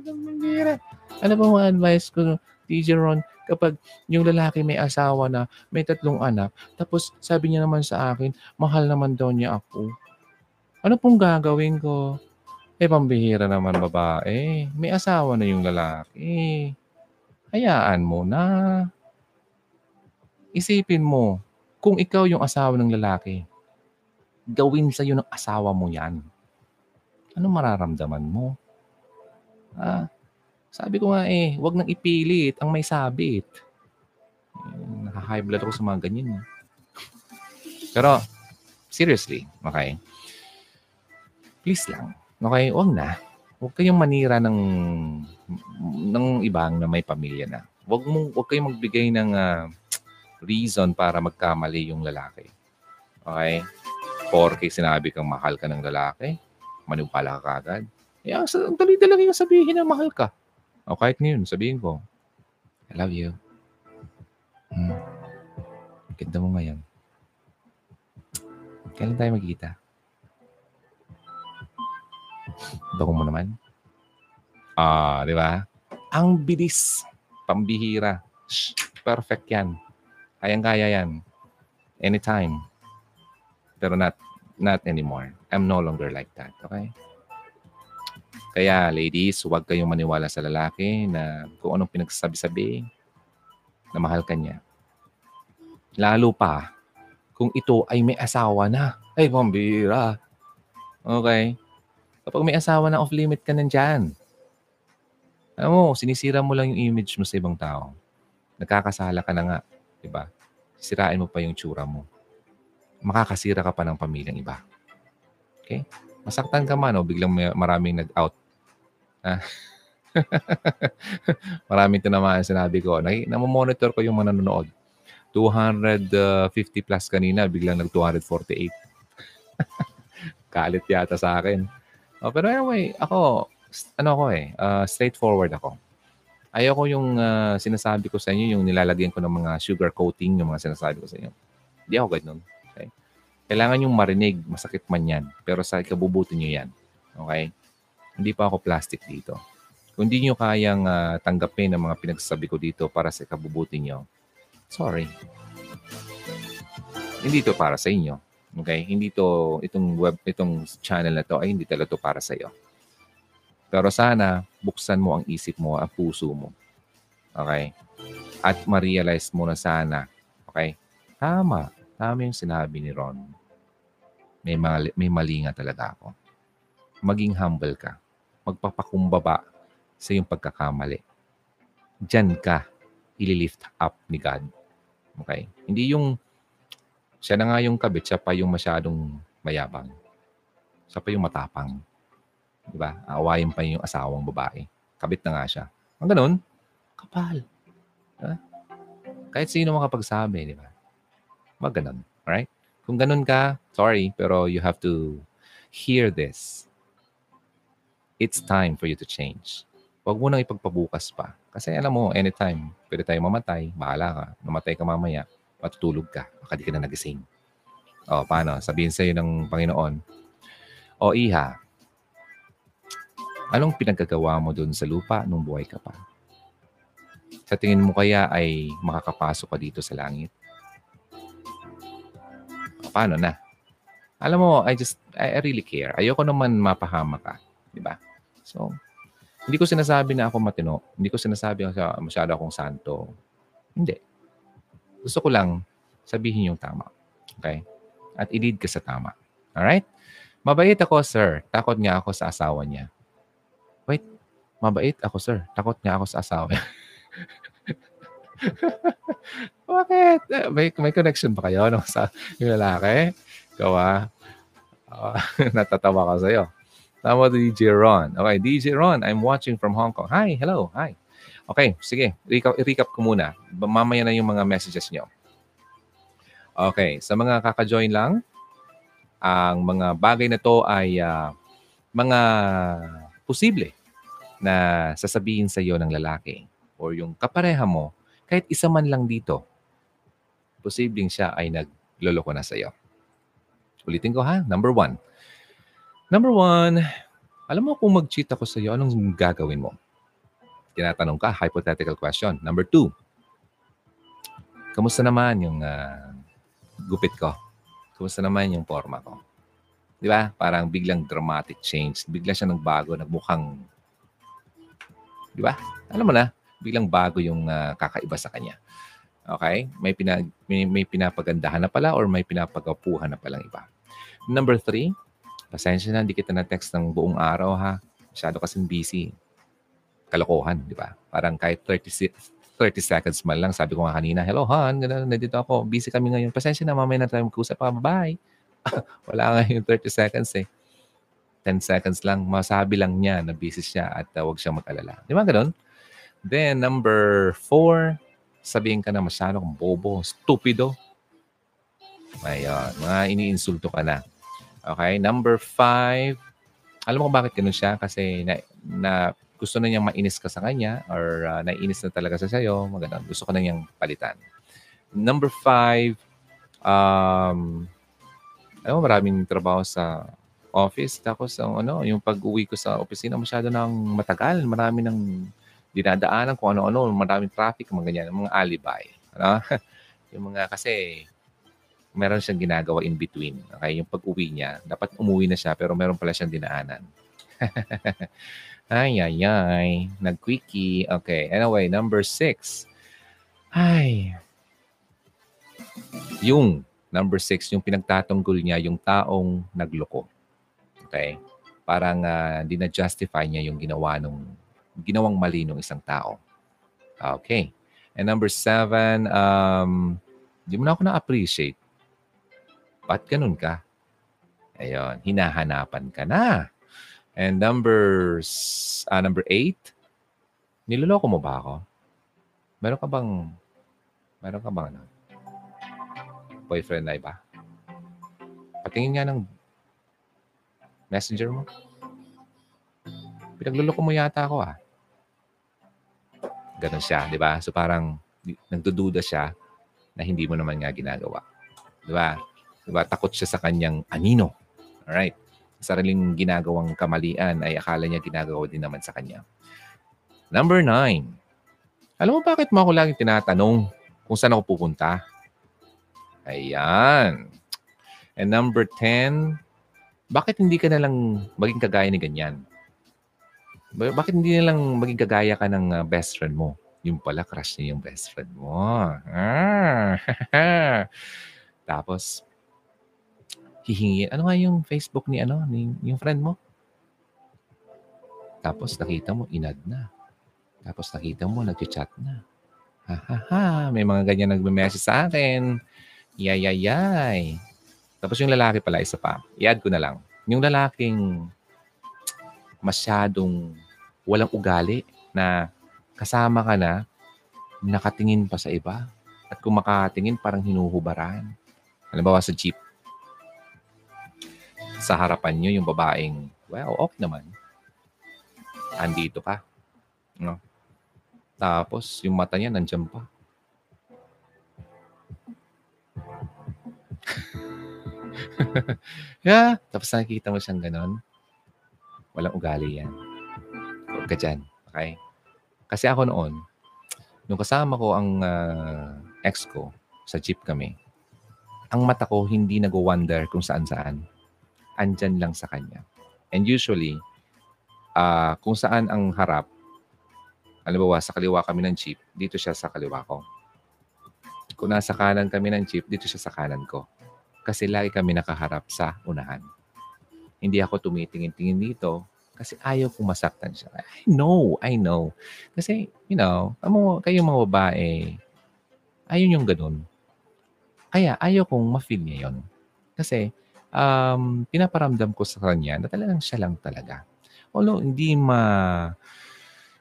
Pambira. Ano po ma-advise ko, DJ Ron, kapag yung lalaki may asawa na, may tatlong anak, tapos sabi niya naman sa akin, mahal naman daw niya ako. Ano pong gagawin ko? Eh, pambihira naman babae. May asawa na yung lalaki. Hayaan mo na. Isipin mo, kung ikaw yung asawa ng lalaki, gawin sa'yo ng asawa mo yan. Ano mararamdaman mo? Ah, sabi ko nga eh, wag nang ipilit ang may sabit. Eh, Naka-high blood ako sa mga ganyan. Eh. Pero, seriously, okay? please lang, okay, huwag na. Huwag kayong manira ng ng ibang na may pamilya na. Huwag mo huwag kayong magbigay ng uh, reason para magkamali yung lalaki. Okay? Porke sinabi kang mahal ka ng lalaki, maniwala ka agad. Eh, ang dali lang yung sabihin na mahal ka. O kahit ngayon, sabihin ko, I love you. Hmm. Ganda mo ngayon. Kailan tayo magkita? Bango mo naman. Ah, di ba? Ang bilis. Pambihira. Shh, perfect yan. Kayang-kaya yan. Anytime. Pero not not anymore. I'm no longer like that. Okay? Kaya ladies, huwag kayong maniwala sa lalaki na kung anong pinagsasabi-sabi na mahal ka niya. Lalo pa kung ito ay may asawa na. Ay, pambira. Okay? Kapag may asawa na off-limit ka nandyan. Alam mo, sinisira mo lang yung image mo sa ibang tao. Nagkakasala ka na nga. Diba? Sirain mo pa yung tsura mo. Makakasira ka pa ng pamilyang iba. Okay? Masaktan ka man, o biglang may, maraming nag-out. [laughs] Maraming tinamaan sinabi ko. Namomonitor ko yung mga nanonood. 250 plus kanina, biglang nag-248. [laughs] Kalit yata sa akin. Oh, pero anyway, ako, ano ako eh, uh, straightforward ako. Ayoko yung uh, sinasabi ko sa inyo, yung nilalagyan ko ng mga sugar coating, yung mga sinasabi ko sa inyo. Hindi ako ganun. Okay? Kailangan yung marinig, masakit man yan. Pero sa ikabubuti nyo yan. Okay? Hindi pa ako plastic dito. Kung hindi nyo kayang uh, tanggapin ang mga pinagsasabi ko dito para sa ikabubuti nyo, sorry. Hindi to para sa inyo. Okay? Hindi to, itong web, itong channel na to ay hindi talaga to para sa iyo. Pero sana, buksan mo ang isip mo, ang puso mo. Okay? At ma-realize mo na sana, okay? Tama. Tama yung sinabi ni Ron. May, mali, may mali nga talaga ako. Maging humble ka. Magpapakumbaba sa iyong pagkakamali. Diyan ka ililift up ni God. Okay? Hindi yung siya na nga yung kabit, siya pa yung masyadong mayabang. Siya pa yung matapang. Di ba? Aawayin pa yung asawang babae. Kabit na nga siya. Ang ganun, kapal. Diba? Kahit sino makapagsabi, di ba? Wag ganun. Alright? Kung ganun ka, sorry, pero you have to hear this. It's time for you to change. Huwag mo nang ipagpabukas pa. Kasi alam mo, anytime, pwede tayo mamatay, bahala ka. Mamatay ka mamaya, matutulog ka. Baka di ka na nagising. O, paano? Sabihin sa'yo ng Panginoon, O Iha, anong pinagkagawa mo doon sa lupa nung buhay ka pa? Sa tingin mo kaya ay makakapasok ka dito sa langit? O, paano na? Alam mo, I just, I, I really care. Ayoko naman mapahama ka. Di ba? So, hindi ko sinasabi na ako matino. Hindi ko sinasabi na masyado akong santo. Hindi. Gusto ko lang sabihin yung tama. Okay? At i-lead ka sa tama. Alright? Mabait ako, sir. Takot nga ako sa asawa niya. Wait. Mabait ako, sir. Takot nga ako sa asawa niya. [laughs] Bakit? May, may connection ba kayo no, sa yung lalaki? Ikaw ah. Uh, [laughs] natatawa ka sa'yo. Tama DJ Ron. Okay, DJ Ron, I'm watching from Hong Kong. Hi, hello, hi. Okay, sige. Recap, recap ko muna. Mamaya na yung mga messages nyo. Okay, sa mga kaka-join lang, ang mga bagay na to ay uh, mga posible na sasabihin sa iyo ng lalaki or yung kapareha mo, kahit isa man lang dito, posibleng siya ay nagloloko na sa iyo. Ulitin ko ha. Number one. Number one, alam mo kung mag-cheat ako sa iyo, anong gagawin mo? Tinatanong ka, hypothetical question. Number two, kamusta naman yung uh, gupit ko? Kamusta naman yung forma ko? Di ba? Parang biglang dramatic change. Bigla siya nagbago, nagmukhang... Di ba? Alam mo na, biglang bago yung uh, kakaiba sa kanya. Okay? May, pinag, may, may pinapagandahan na pala or may pinapagapuhan na palang iba. Number three, pasensya na, hindi kita na-text ng buong araw ha. Masyado kasing busy. Kalokohan, di ba? Parang kahit 30, 30 seconds man lang, sabi ko nga kanina, hello Han, ganun, nandito ako, busy kami ngayon. Pasensya na, mamaya na tayo mag-usap pa, bye. [laughs] Wala nga yung 30 seconds eh. 10 seconds lang, masabi lang niya na busy siya at uh, huwag siyang mag-alala. Di ba ganun? Then, number four, sabihin ka na masyado kang bobo, stupido. Ayun, mga iniinsulto ka na. Okay, number five. Alam mo kung bakit ganun siya? Kasi na, na gusto na niyang mainis ka sa kanya or uh, naiinis na talaga sa sayo. Maganda. Gusto ko na niyang palitan. Number five, um, alam mo, maraming trabaho sa office. Tapos, ang ano, yung pag-uwi ko sa opisina, masyado nang matagal. Marami nang dinadaanan kung ano-ano. Maraming traffic, mga ganyan. Mga alibay. Ano? [laughs] yung mga, kasi meron siyang ginagawa in between. Okay, yung pag-uwi niya, dapat umuwi na siya pero meron pala siyang dinaanan. [laughs] ay, ay, ay. Nag-quickie. Okay, anyway, number six. Ay. Yung number six, yung pinagtatanggol niya, yung taong nagloko. Okay? Parang uh, di na-justify niya yung ginawa nung ginawang mali ng isang tao. Okay. And number seven, um, di mo na ako na-appreciate Ba't ganun ka? Ayun, hinahanapan ka na. And number, uh, number eight, niloloko mo ba ako? Meron ka bang, meron ka bang ano? Boyfriend na iba? Patingin nga ng messenger mo. Pinagluloko mo yata ako ah. Ganon siya, di ba? So parang nagdududa siya na hindi mo naman nga ginagawa. Di ba? Diba? Takot siya sa kanyang anino. Alright. Sariling ginagawang kamalian ay akala niya ginagawa din naman sa kanya. Number nine. Alam mo bakit mo ako lagi tinatanong kung saan ako pupunta? Ayan. And number 10, bakit hindi ka na lang maging kagaya ni ganyan? Bakit hindi na lang maging kagaya ka ng uh, best friend mo? Yung pala, crush niya yung best friend mo. Ah. [laughs] Tapos, hihingi, ano nga yung Facebook ni ano, ni, yung friend mo? Tapos nakita mo, inad na. Tapos nakita mo, nag-chat na. Ha, ha, ha. May mga ganyan nagme-message sa akin. Yay, yay, yay. Tapos yung lalaki pala, isa pa. I-add ko na lang. Yung lalaking masyadong walang ugali na kasama ka na, nakatingin pa sa iba. At kung makatingin, parang hinuhubaran. Halimbawa sa jeep sa harapan nyo yung babaeng, well, okay naman. Andito pa. No? Tapos, yung mata niya nandiyan pa. [laughs] yeah. Tapos nakikita mo siyang ganon. Walang ugali yan. Huwag ka dyan. Okay? Kasi ako noon, nung kasama ko ang uh, ex ko, sa jeep kami, ang mata ko hindi nag-wonder kung saan-saan. Andyan lang sa kanya. And usually, uh, kung saan ang harap, ba, sa kaliwa kami ng jeep, dito siya sa kaliwa ko. Kung nasa kanan kami ng jeep, dito siya sa kanan ko. Kasi lagi kami nakaharap sa unahan. Hindi ako tumitingin-tingin dito kasi ayaw kong masaktan siya. I know, I know. Kasi, you know, amo, kayo mga babae, ayun yung ganun. Kaya ayaw kong ma-feel niya yun. Kasi, um, pinaparamdam ko sa kanya na talagang siya lang talaga. Although, hindi ma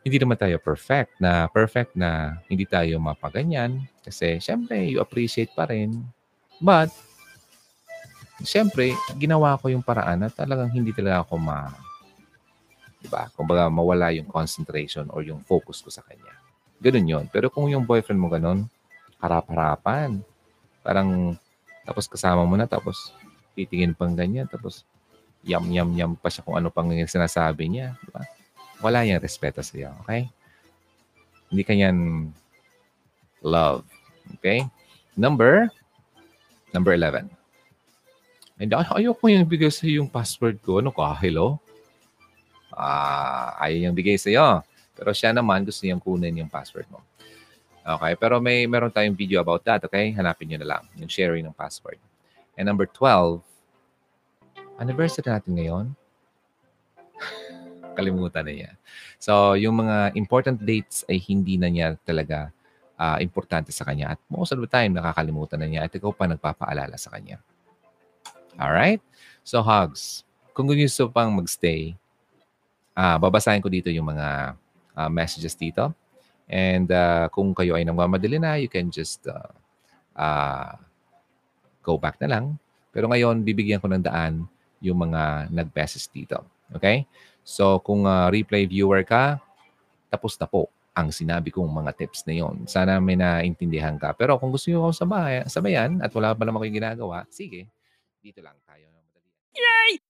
hindi naman tayo perfect na perfect na hindi tayo mapaganyan kasi syempre you appreciate pa rin. But syempre ginawa ko yung paraan na talagang hindi talaga ako ma diba? Kumbaga mawala yung concentration or yung focus ko sa kanya. Ganun yon pero kung yung boyfriend mo ganun harap-harapan. Parang tapos kasama mo na tapos titingin pang ganyan tapos yam yam yam pa siya kung ano pang sinasabi niya diba wala yung respeto sa iyo. Okay? Hindi kanyan love. Okay? Number, number 11. And ayoko yung bigay sa yung password ko. Ano ka? Hello? Ah, ayaw yung bigay sa iyo. Pero siya naman gusto niyang kunin yung password mo. Okay, pero may meron tayong video about that, okay? Hanapin niyo na lang yung sharing ng password. And number 12, anniversary natin ngayon [laughs] kalimutan na niya. So, yung mga important dates ay hindi na niya talaga uh, importante sa kanya. At most of the time, nakakalimutan na niya at ikaw pa nagpapaalala sa kanya. Alright? So, hugs. Kung gusto pang magstay, uh, babasahin ko dito yung mga uh, messages dito. And uh, kung kayo ay nagmamadali na, you can just uh, uh, go back na lang. Pero ngayon, bibigyan ko ng daan yung mga nag-message dito. Okay? So kung uh, replay viewer ka, tapos na po ang sinabi kong mga tips na yon. Sana may naintindihan ka. Pero kung gusto nyo akong sabay, sabayan at wala pa naman kayo ginagawa, sige, dito lang tayo. Yay!